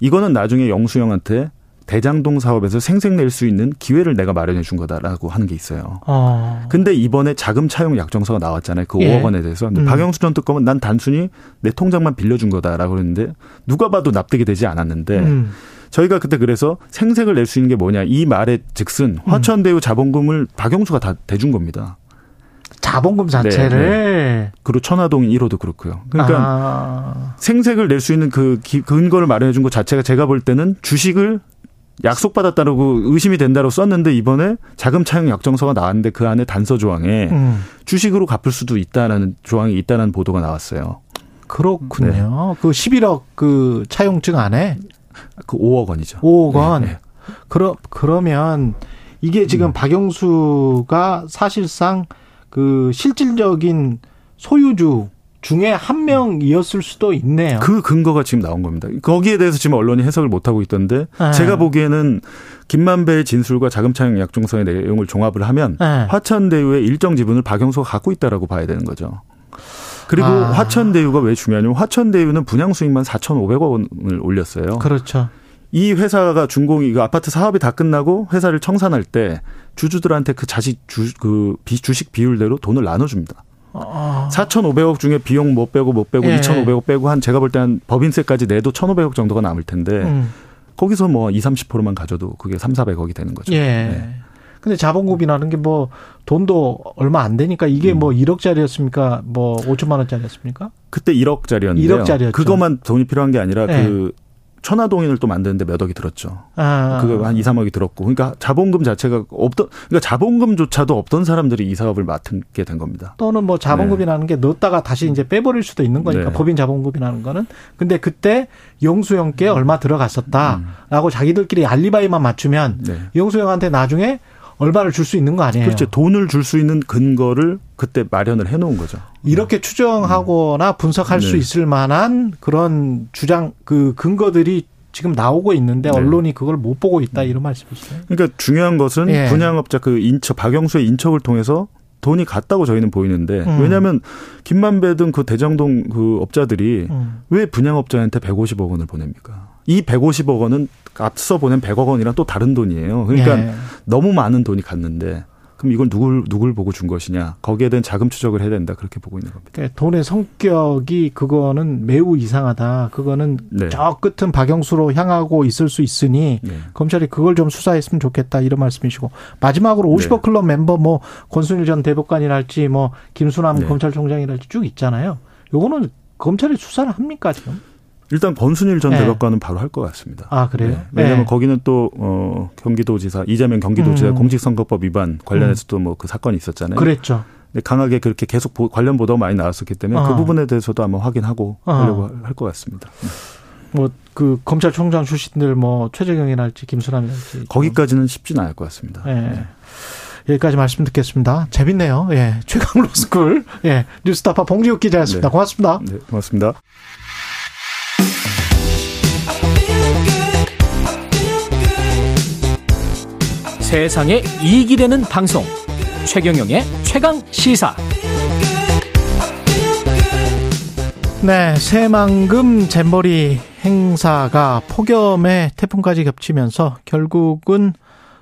이거는 나중에 영수형한테 대장동 사업에서 생색낼 수 있는 기회를 내가 마련해 준 거다라고 하는 게 있어요. 어. 근데 이번에 자금 차용 약정서가 나왔잖아요. 그 예. 5억 원에 대해서. 음. 박영수 전 특검은 난 단순히 내 통장만 빌려준 거다라고 그랬는데 누가 봐도 납득이 되지 않았는데 음. 저희가 그때 그래서 생색을 낼 수 있는 게 뭐냐 이 말의 즉슨 음. 화천대유 자본금을 박영수가 다 대준 겁니다. 자본금 자체를 네, 네. 그리고 천화동 1호도 그렇고요. 그러니까 아. 생색을 낼 수 있는 그 근거를 마련해 준 것 자체가 제가 볼 때는 주식을 약속받았다고 의심이 된다고 썼는데 이번에 자금 차용 약정서가 나왔는데 그 안에 단서 조항에 음. 주식으로 갚을 수도 있다라는 조항이 있다는 보도가 나왔어요. 그렇군요. 네. 그 11억 그 차용증 안에 그 5억 원이죠. 5억 원. 네, 네. 그러 그러면 이게 지금 음. 박영수가 사실상 그 실질적인 소유주 중에 한 명이었을 수도 있네요. 그 근거가 지금 나온 겁니다. 거기에 대해서 지금 언론이 해석을 못 하고 있던데 네. 제가 보기에는 김만배의 진술과 자금차용 약정서의 내용을 종합을 하면 네. 화천대유의 일정 지분을 박영수가 갖고 있다라고 봐야 되는 거죠. 그리고 아. 화천대유가 왜 중요하냐면 화천대유는 분양 수익만 4,500억 원을 올렸어요. 그렇죠. 이 회사가 준공이 그 아파트 사업이 다 끝나고 회사를 청산할 때 주주들한테 그 자식 주 그 주식 비율대로 돈을 나눠줍니다. 아. 4,500억 중에 비용 못 빼고 못 빼고 예. 2,500억 빼고 한 제가 볼 때 한 법인세까지 내도 1,500억 정도가 남을 텐데 음. 거기서 뭐 2, 30%만 가져도 그게 3, 400억이 되는 거죠. 예. 네. 근데 자본금이라는 게 뭐 돈도 얼마 안 되니까 이게 음. 뭐 1억짜리였습니까? 뭐 5천만 원짜리였습니까? 그때 1억짜리였는데요. 1억짜리였죠. 그것만 돈이 필요한 게 아니라 네. 그 천화동인을 또 만드는데 몇 억이 들었죠. 아. 그거 한 2, 3억이 들었고. 그러니까 자본금 자체가 없던, 그러니까 자본금조차도 없던 사람들이 이 사업을 맡게 된 겁니다. 또는 뭐 자본금이라는 네. 게 넣었다가 다시 이제 빼버릴 수도 있는 거니까 네. 법인 자본금이라는 거는. 근데 그때 영수형께 음. 얼마 들어갔었다라고 음. 자기들끼리 알리바이만 맞추면 네. 영수형한테 나중에 얼마를 줄 수 있는 거 아니에요? 그렇죠. 돈을 줄 수 있는 근거를 그때 마련을 해 놓은 거죠. 이렇게 네. 추정하거나 분석할 네. 수 있을 만한 그런 주장 그 근거들이 지금 나오고 있는데 네. 언론이 그걸 못 보고 있다 이런 말씀이시죠. 그러니까 중요한 것은 예. 분양업자 그 인척 박영수의 인척을 통해서 돈이 갔다고 저희는 보이는데 음. 왜냐하면 김만배 등 그 대장동 그 업자들이 음. 왜 분양업자한테 150억 원을 보냅니까? 이 150억 원은 앞서 보낸 100억 원이랑 또 다른 돈이에요. 그러니까 예. 너무 많은 돈이 갔는데 그럼 이걸 누굴 누굴 보고 준 것이냐 거기에 대한 자금 추적을 해야 된다 그렇게 보고 있는 겁니다. 그러니까 돈의 성격이 그거는 매우 이상하다. 그거는 네. 저 끝은 박영수로 향하고 있을 수 있으니 네. 검찰이 그걸 좀 수사했으면 좋겠다 이런 말씀이시고 마지막으로 50억 네. 클럽 멤버 뭐 권순일 전 대법관이랄지 뭐 김수남 네. 검찰총장이랄지 쭉 있잖아요. 요거는 검찰이 수사를 합니까 지금? 일단 권순일 전 네. 대법관은 바로 할 것 같습니다. 아 그래요? 네. 왜냐하면 네. 거기는 또 어, 경기도지사 이재명 경기도지사 음. 공직선거법 위반 관련해서도 음. 뭐그 사건이 있었잖아요. 그랬죠. 강하게 그렇게 계속 관련 보도가 많이 나왔었기 때문에 그 어. 그 부분에 대해서도 아마 확인하고 어. 하려고 할 것 같습니다. 네. 뭐그 검찰총장 출신들 뭐 최재경이랄지 김수남이랄지 거기까지는 쉽지는 않을 것 같습니다. 네. 네. 여기까지 말씀 듣겠습니다. 재밌네요. 예. 최강 로스쿨 예. 뉴스타파 봉지욱 기자였습니다. 네. 고맙습니다. 네, 고맙습니다. 세상에 이익이 되는 방송 최경영의 최강 시사 네 새만금 잼버리 행사가 폭염에 태풍까지 겹치면서 결국은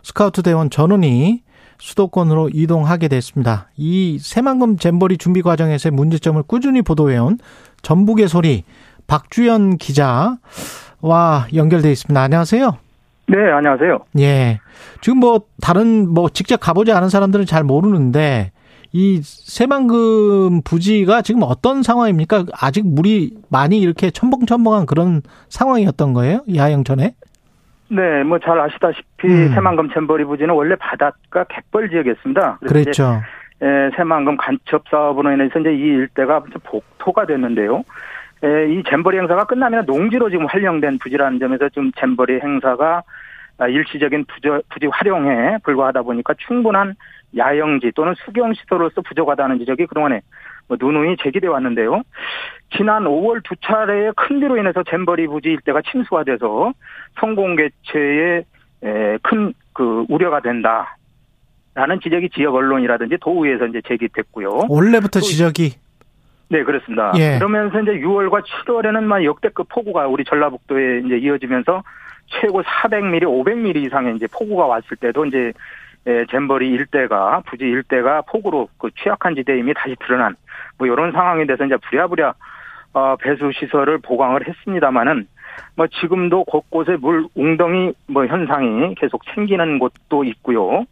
스카우트 대원 전원이 수도권으로 이동하게 됐습니다. 이 새만금 잼버리 준비 과정에서의 문제점을 꾸준히 보도해온 전북의 소리 박주연 기자와 연결돼 있습니다. 안녕하세요. 네, 안녕하세요. 예. 지금 뭐 다른 뭐 직접 가보지 않은 사람들은 잘 모르는데 이 새만금 부지가 지금 어떤 상황입니까? 아직 물이 많이 이렇게 첨벙첨벙한 그런 상황이었던 거예요? 야영 전에? 네, 뭐 잘 아시다시피 음. 새만금 잼버리 부지는 원래 바닷가 갯벌 지역이었습니다. 그랬죠. 예, 새만금 간첩 사업으로 인해서 이제 이 일대가 복토가 됐는데요. 예, 이 잼버리 행사가 끝나면 농지로 지금 활용된 부지라는 점에서 좀 잼버리 행사가 일시적인 부지, 부지 활용에 불과하다 보니까 충분한 야영지 또는 수경시설로서 부족하다는 지적이 그동안에 뭐 누누이 제기돼 왔는데요. 지난 5월 두 차례의 큰 비로 인해서 잼버리 부지 일대가 침수가 돼서 성공 개최에 큰 그 우려가 된다. 라는 지적이 지역 언론이라든지 도의에서 이제 제기됐고요. 원래부터 지적이 네, 그렇습니다. 예. 그러면서 이제 6월과 7월에는 막 역대급 폭우가 우리 전라북도에 이제 이어지면서 최고 400mm, 500mm 이상의 이제 폭우가 왔을 때도 이제 예, 잼버리 일대가 부지 일대가 폭우로 그 취약한 지대임이 다시 드러난 뭐 이런 상황에 대해서 이제 부랴부랴 어, 배수 시설을 보강을 했습니다마는 뭐 지금도 곳곳에 물 웅덩이 뭐 현상이 계속 생기는 곳도 있고요.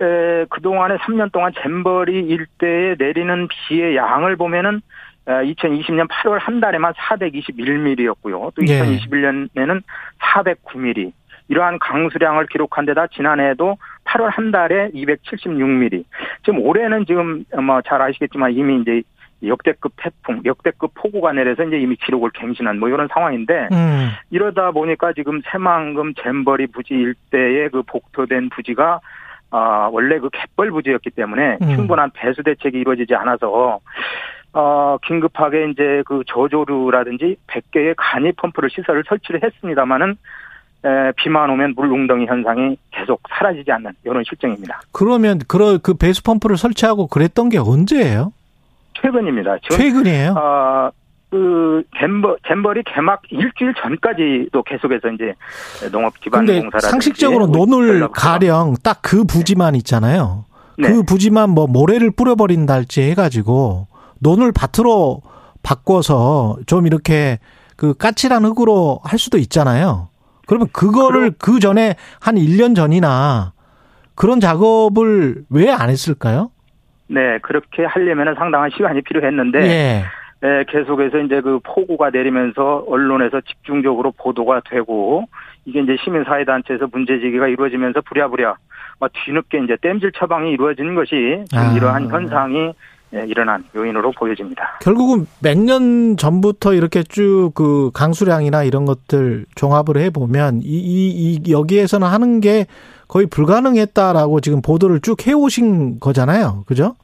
에, 그동안에 3년 동안 잼버리 일대에 내리는 비의 양을 보면은 2020년 8월 한 달에만 421mm였고요. 또 2021년에는 409mm. 이러한 강수량을 기록한 데다 지난해에도 8월 한 달에 276mm. 지금 올해는 지금 뭐 잘 아시겠지만 이미 이제 역대급 태풍, 역대급 폭우가 내려서 이제 이미 기록을 갱신한 뭐 이런 상황인데 음. 이러다 보니까 지금 새만금 잼버리 부지 일대의 그 복토된 부지가 아 원래 그 갯벌 부지였기 때문에 음. 충분한 배수 대책이 이루어지지 않아서 어 긴급하게 이제 그 저조류라든지 100개의 간이 펌프를 시설을 설치를 했습니다마는 에, 비만 오면 물 웅덩이 현상이 계속 사라지지 않는 이런 실정입니다. 그러면 그런 그 배수 펌프를 설치하고 그랬던 게 언제예요? 최근입니다. 최근이에요? 어, 그 잼버 잼버리 개막 일주일 전까지도 계속해서 이제 농업 기반 공사라 상식적으로 논을 가령 딱 그 부지만 있잖아요. 네. 그 부지만 뭐 모래를 뿌려버린다 할지 해가지고 논을 밭으로 바꿔서 좀 이렇게 그 까칠한 흙으로 할 수도 있잖아요. 그러면 그거를 그 전에 한 1년 전이나 그런 작업을 왜 안 했을까요? 네, 그렇게 하려면 상당한 시간이 필요했는데 예. 네, 계속해서 이제 그 폭우가 내리면서 언론에서 집중적으로 보도가 되고 이게 이제 시민사회단체에서 문제제기가 이루어지면서 부랴부랴 막 뒤늦게 이제 땜질 처방이 이루어진 것이 아. 이러한 현상이 예, 일어난 요인으로 보여집니다. 결국은 몇 년 전부터 이렇게 쭉 그 강수량이나 이런 것들 종합을 해 보면 이, 이, 이 여기에서는 하는 게 거의 불가능했다라고 지금 보도를 쭉 해오신 거잖아요, 그죠?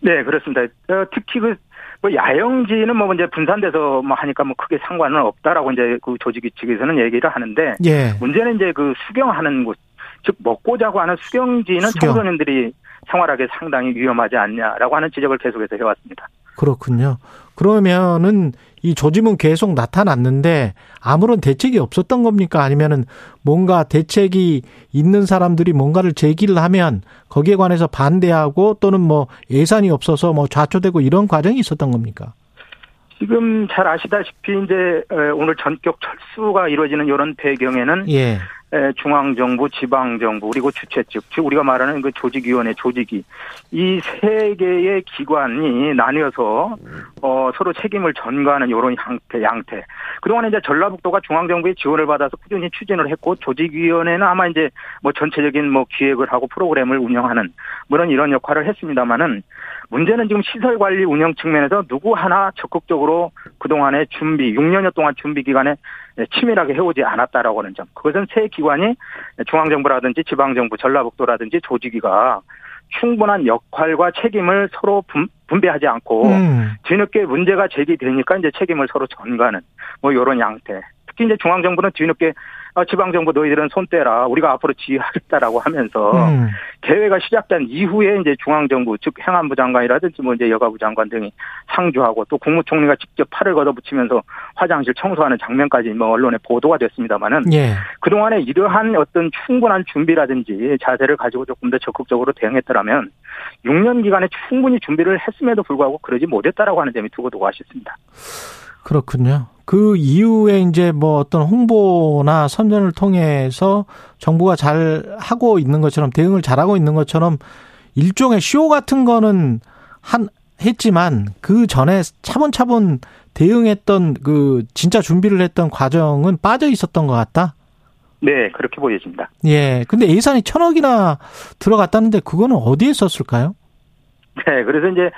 네, 그렇습니다. 어, 특히 그, 뭐 야영지는 뭐 이제 분산돼서 뭐 하니까 뭐 크게 상관은 없다라고 이제 그 조직 측에서는 얘기를 하는데 예. 문제는 이제 그 수경하는 곳, 즉 먹고 자고 하는 수경지는 수경. 청소년들이 생활하기 상당히 위험하지 않냐라고 하는 지적을 계속해서 해왔습니다. 그렇군요. 그러면은 이 조짐은 계속 나타났는데 아무런 대책이 없었던 겁니까? 아니면은 뭔가 대책이 있는 사람들이 뭔가를 제기를 하면 거기에 관해서 반대하고 또는 뭐 예산이 없어서 뭐 좌초되고 이런 과정이 있었던 겁니까? 지금 잘 아시다시피 이제 오늘 전격 철수가 이루어지는 이런 배경에는 예. 중앙정부, 지방정부, 그리고 주최 측, 즉 우리가 말하는 그 조직위원회, 조직위 이세 개의 기관이 나뉘어서 어, 서로 책임을 전가하는 이런 양태, 양태. 그동안 이제 전라북도가 중앙정부의 지원을 받아서 꾸준히 추진을 했고 조직위원회는 아마 이제 뭐 전체적인 뭐 기획을 하고 프로그램을 운영하는 그런 이런 역할을 했습니다만은 문제는 지금 시설 관리 운영 측면에서 누구 하나 적극적으로 그동안의 준비, 6년여 동안 준비 기간에 치밀하게 해오지 않았다라고 하는 점. 그것은 새 기관이 중앙정부라든지 지방정부, 전라북도라든지 조직위가 충분한 역할과 책임을 서로 분배하지 않고 음. 뒤늦게 문제가 제기되니까 이제 책임을 서로 전가하는 뭐 이런 양태. 특히 이제 중앙정부는 뒤늦게 아, 지방정부 너희들은 손 떼라. 우리가 앞으로 지휘하겠다라고 하면서 음. 대회가 시작된 이후에 이제 중앙정부 즉 행안부 장관이라든지 뭐 이제 여가부 장관 등이 상주하고 또 국무총리가 직접 팔을 걷어붙이면서 화장실 청소하는 장면까지 뭐 언론에 보도가 됐습니다만은 예. 그동안에 이러한 어떤 충분한 준비라든지 자세를 가지고 조금 더 적극적으로 대응했더라면 6년 기간에 충분히 준비를 했음에도 불구하고 그러지 못했다라고 하는 점이 두고두고 아쉽습니다. 그렇군요. 그 이후에 이제 뭐 어떤 홍보나 선전을 통해서 정부가 잘 하고 있는 것처럼 대응을 잘하고 있는 것처럼 일종의 쇼 같은 거는 한 했지만 그 전에 차분차분 대응했던 그 진짜 준비를 했던 과정은 빠져 있었던 것 같다. 네, 그렇게 보여집니다. 예. 근데 예산이 천억이나 들어갔다는데 그거는 어디에 썼을까요? 네, 그래서 이제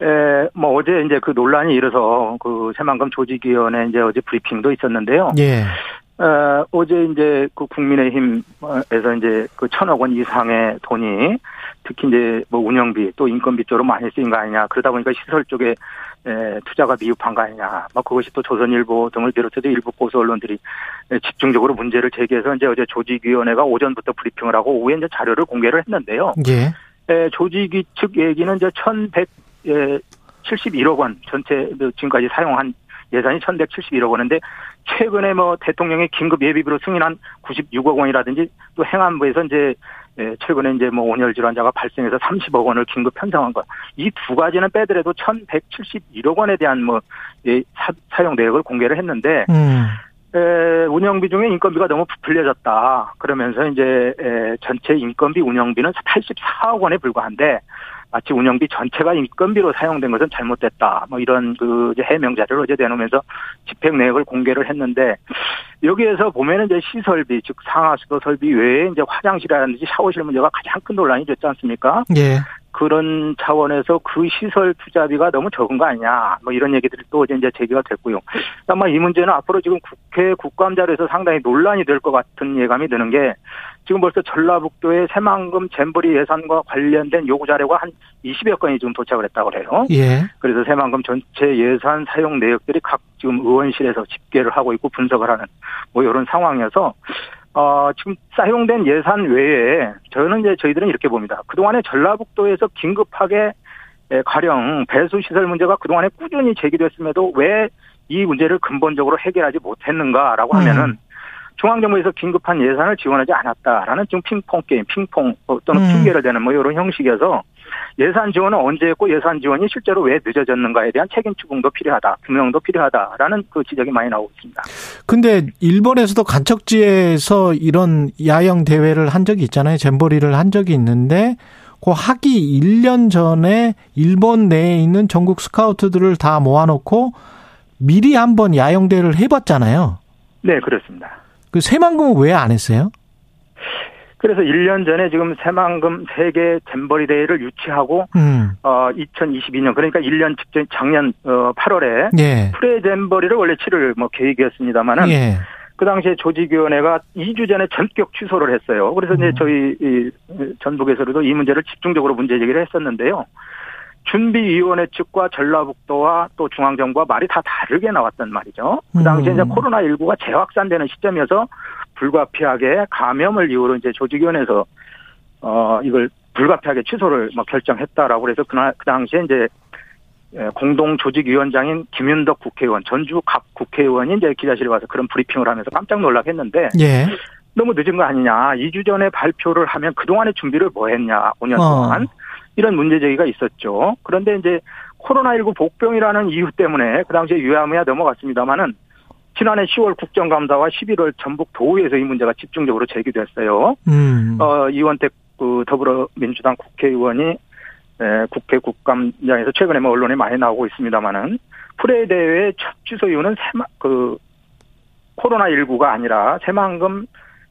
에, 뭐 어제 이제 그 논란이 일어서 그 새만금 조직위원회 이제 어제 브리핑도 있었는데요. 예. 어, 어제 이제 그 국민의힘에서 이제 그 천억 원 이상의 돈이 특히 이제 뭐 운영비 또 인건비 쪽으로 많이 쓰인 거 아니냐. 그러다 보니까 시설 쪽에 에, 투자가 미흡한 거 아니냐. 뭐 그것이 또 조선일보 등을 비롯해서 일부 보수 언론들이 집중적으로 문제를 제기해서 이제 어제 조직위원회가 오전부터 브리핑을 하고 오후에 이제 자료를 공개를 했는데요. 예. 에, 조직위 측 얘기는 이제 1100 예, 71억 원 전체 지금까지 사용한 예산이 1171억 원인데 최근에 뭐 대통령의 긴급 예비비로 승인한 96억 원이라든지 또 행안부에서 이제 예, 최근에 이제 뭐 온열 질환자가 발생해서 30억 원을 긴급 편성한 것. 이 두 가지는 빼더라도 1171억 원에 대한 뭐 예, 사, 용 내역을 공개를 했는데 음. 에, 운영비 중에 인건비가 너무 부풀려졌다. 그러면서 이제 에, 전체 인건비 운영비는 84억 원에 불과한데 마치 운영비 전체가 인건비로 사용된 것은 잘못됐다. 뭐 이런 그 해명 자료를 어제 내놓으면서 집행 내역을 공개를 했는데 여기에서 보면은 이제 시설비 즉 상하수도 설비 외에 이제 화장실이라든지 샤워실 문제가 가장 큰 논란이 됐지 않습니까? 예. 그런 차원에서 그 시설 투자비가 너무 적은 거 아니냐, 뭐 이런 얘기들이 또 이제 제기가 됐고요. 아마 이 문제는 앞으로 지금 국회 국감자리에서 상당히 논란이 될 것 같은 예감이 드는 게 지금 벌써 전라북도의 새만금 잼버리 예산과 관련된 요구 자료가 한 20여 건이 지금 도착을 했다고 그래요. 예. 그래서 새만금 전체 예산 사용 내역들이 각 지금 의원실에서 집계를 하고 있고 분석을 하는 뭐 이런 상황이어서 어, 지금 사용된 예산 외에 저는 이제 저희들은 이렇게 봅니다. 그동안에 전라북도에서 긴급하게 가령 배수 시설 문제가 그동안에 꾸준히 제기됐음에도 왜 이 문제를 근본적으로 해결하지 못했는가라고 음. 하면은 음. 중앙정부에서 긴급한 예산을 지원하지 않았다라는 지금 핑퐁 게임, 핑퐁 또는 음. 핑계를 대는 뭐 이런 형식이어서 예산 지원은 언제 했고 예산 지원이 실제로 왜 늦어졌는가에 대한 책임 추궁도 필요하다, 규명도 필요하다라는 그 지적이 많이 나오고 있습니다. 근데 일본에서도 간척지에서 이런 야영 대회를 한 적이 있잖아요. 잼버리를 한 적이 있는데 그 하기 1년 전에 일본 내에 있는 전국 스카우트들을 다 모아놓고 미리 한번 야영 대회를 해봤잖아요. 네, 그렇습니다. 그 새만금은 왜 안 했어요? 그래서 1년 전에 지금 새만금 세계 잼버리 대회를 유치하고 음. 어 2022년 그러니까 1년 직전 작년 어 8월에 예. 프레 잼버리를 원래 치를 뭐 계획이었습니다만은 예. 그 당시에 조직위원회가 2주 전에 전격 취소를 했어요. 그래서 음. 이제 저희 이 전북에서도 이 문제를 집중적으로 문제 제기를 했었는데요. 준비위원회 측과 전라북도와 또 중앙정부와 말이 다 다르게 나왔단 말이죠. 그 당시에 음. 이제 코로나19가 재확산되는 시점이어서 불가피하게 감염을 이유로 이제 조직위원회에서 어 이걸 불가피하게 취소를 뭐 결정했다라고 그래서 그날 그 당시에 이제 예, 공동 조직위원장인 김윤덕 국회의원 전주 갑 국회의원이 이제 기자실에 와서 그런 브리핑을 하면서 깜짝 놀라겠는데 예. 너무 늦은 거 아니냐 2주 전에 발표를 하면 그동안의 준비를 뭐 했냐 5년 동안 어. 이런 문제 제기가 있었죠. 그런데 이제 코로나19 복병이라는 이유 때문에 그 당시에 유야무야 넘어갔습니다마는 지난해 10월 국정감사와 11월 전북 도의에서 이 문제가 집중적으로 제기됐어요. 음. 어, 이원택 그 더불어민주당 국회의원이 에, 국회 국감장에서 최근에 뭐 언론에 많이 나오고 있습니다만은 프레 대회 첫 취소 이유는 새마, 그 코로나 19가 아니라 새만금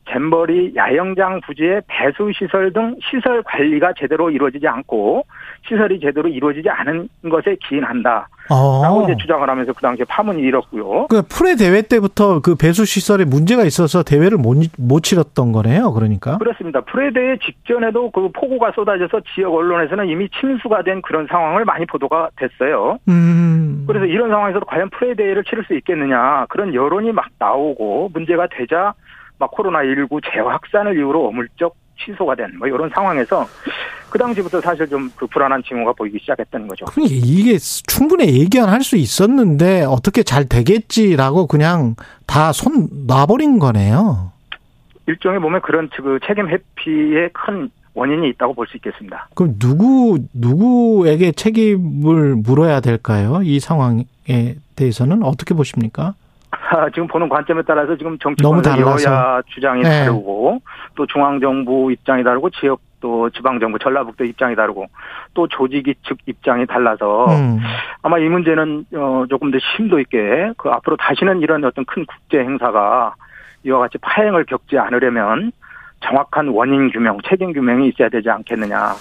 잼버리 야영장 부지의 배수 시설 등 시설 관리가 제대로 이루어지지 않고 시설이 제대로 이루어지지 않은 것에 기인한다. 라고 어. 이제 주장을 하면서 그 당시에 파문이 일었고요. 그 프레 대회 때부터 그 배수 시설에 문제가 있어서 대회를 못, 못 치렀던 거네요. 그러니까. 그렇습니다. 프레 대회 직전에도 그 폭우가 쏟아져서 지역 언론에서는 이미 침수가 된 그런 상황을 많이 보도가 됐어요. 음. 그래서 이런 상황에서도 과연 프레 대회를 치를 수 있겠느냐 그런 여론이 막 나오고 문제가 되자 막 코로나19 재확산을 이유로 어물쩍 취소가 된 뭐 이런 상황에서 그 당시부터 사실 좀 그 불안한 징후가 보이기 시작했다는 거죠. 이게 충분히 예견할 수 있었는데 어떻게 잘 되겠지라고 그냥 다 손 놔버린 거네요. 일종의 보면 그런 그 책임 회피의 큰 원인이 있다고 볼 수 있겠습니다. 그럼 누구 누구에게 책임을 물어야 될까요? 이 상황에 대해서는 어떻게 보십니까? 지금 보는 관점에 따라서 지금 정치권의 여야 주장이 네. 다르고 또 중앙정부 입장이 다르고 지역 또 지방정부 전라북도 입장이 다르고 또 조직이 측 입장이 달라서 음. 아마 이 문제는 어 조금 더 심도 있게 그 앞으로 다시는 이런 어떤 큰 국제 행사가 이와 같이 파행을 겪지 않으려면 정확한 원인 규명, 책임 규명이 있어야 되지 않겠느냐.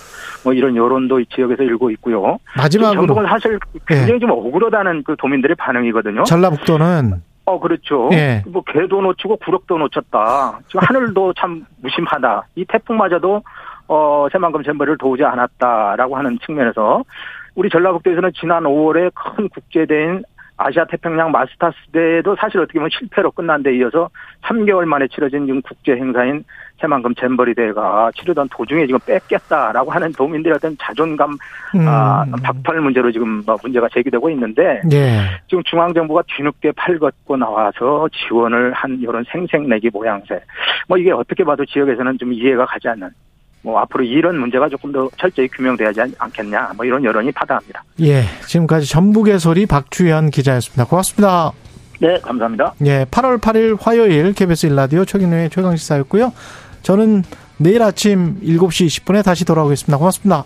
뭐 이런 여론도 이 지역에서 일고 있고요. 마지막으로 전북은 사실 굉장히 네. 좀 억울하다는 그 도민들의 반응이거든요. 전라북도는 어, 그렇죠. 예. 뭐, 개도 놓치고 구력도 놓쳤다. 지금 하늘도 참 무심하다. 이 태풍마저도, 어, 새만금 잼버리를 도우지 않았다라고 하는 측면에서 우리 전라북도에서는 지난 5월에 큰 국제대회인 아시아 태평양 마스터스 대회도 사실 어떻게 보면 실패로 끝난 데 이어서 3개월 만에 치러진 지금 국제 행사인 새만금 잼버리 대회가 치르던 도중에 지금 뺏겼다라고 하는 도민들의 어떤 자존감 음. 아, 박탈 문제로 지금 뭐 문제가 제기되고 있는데 예. 지금 중앙 정부가 뒤늦게 팔걷고 나와서 지원을 한 이런 생색내기 모양새 뭐 이게 어떻게 봐도 지역에서는 좀 이해가 가지 않는 뭐 앞으로 이런 문제가 조금 더 철저히 규명돼야 하지 않겠냐 뭐 이런 여론이 파다합니다. 예, 지금까지 전북의 소리 박주현 기자였습니다. 고맙습니다. 네, 감사합니다. 예, 8월 8일 화요일 KBS 일라디오 최경영의 최강시사였고요. 저는 내일 아침 7시 10분에 다시 돌아오겠습니다. 고맙습니다.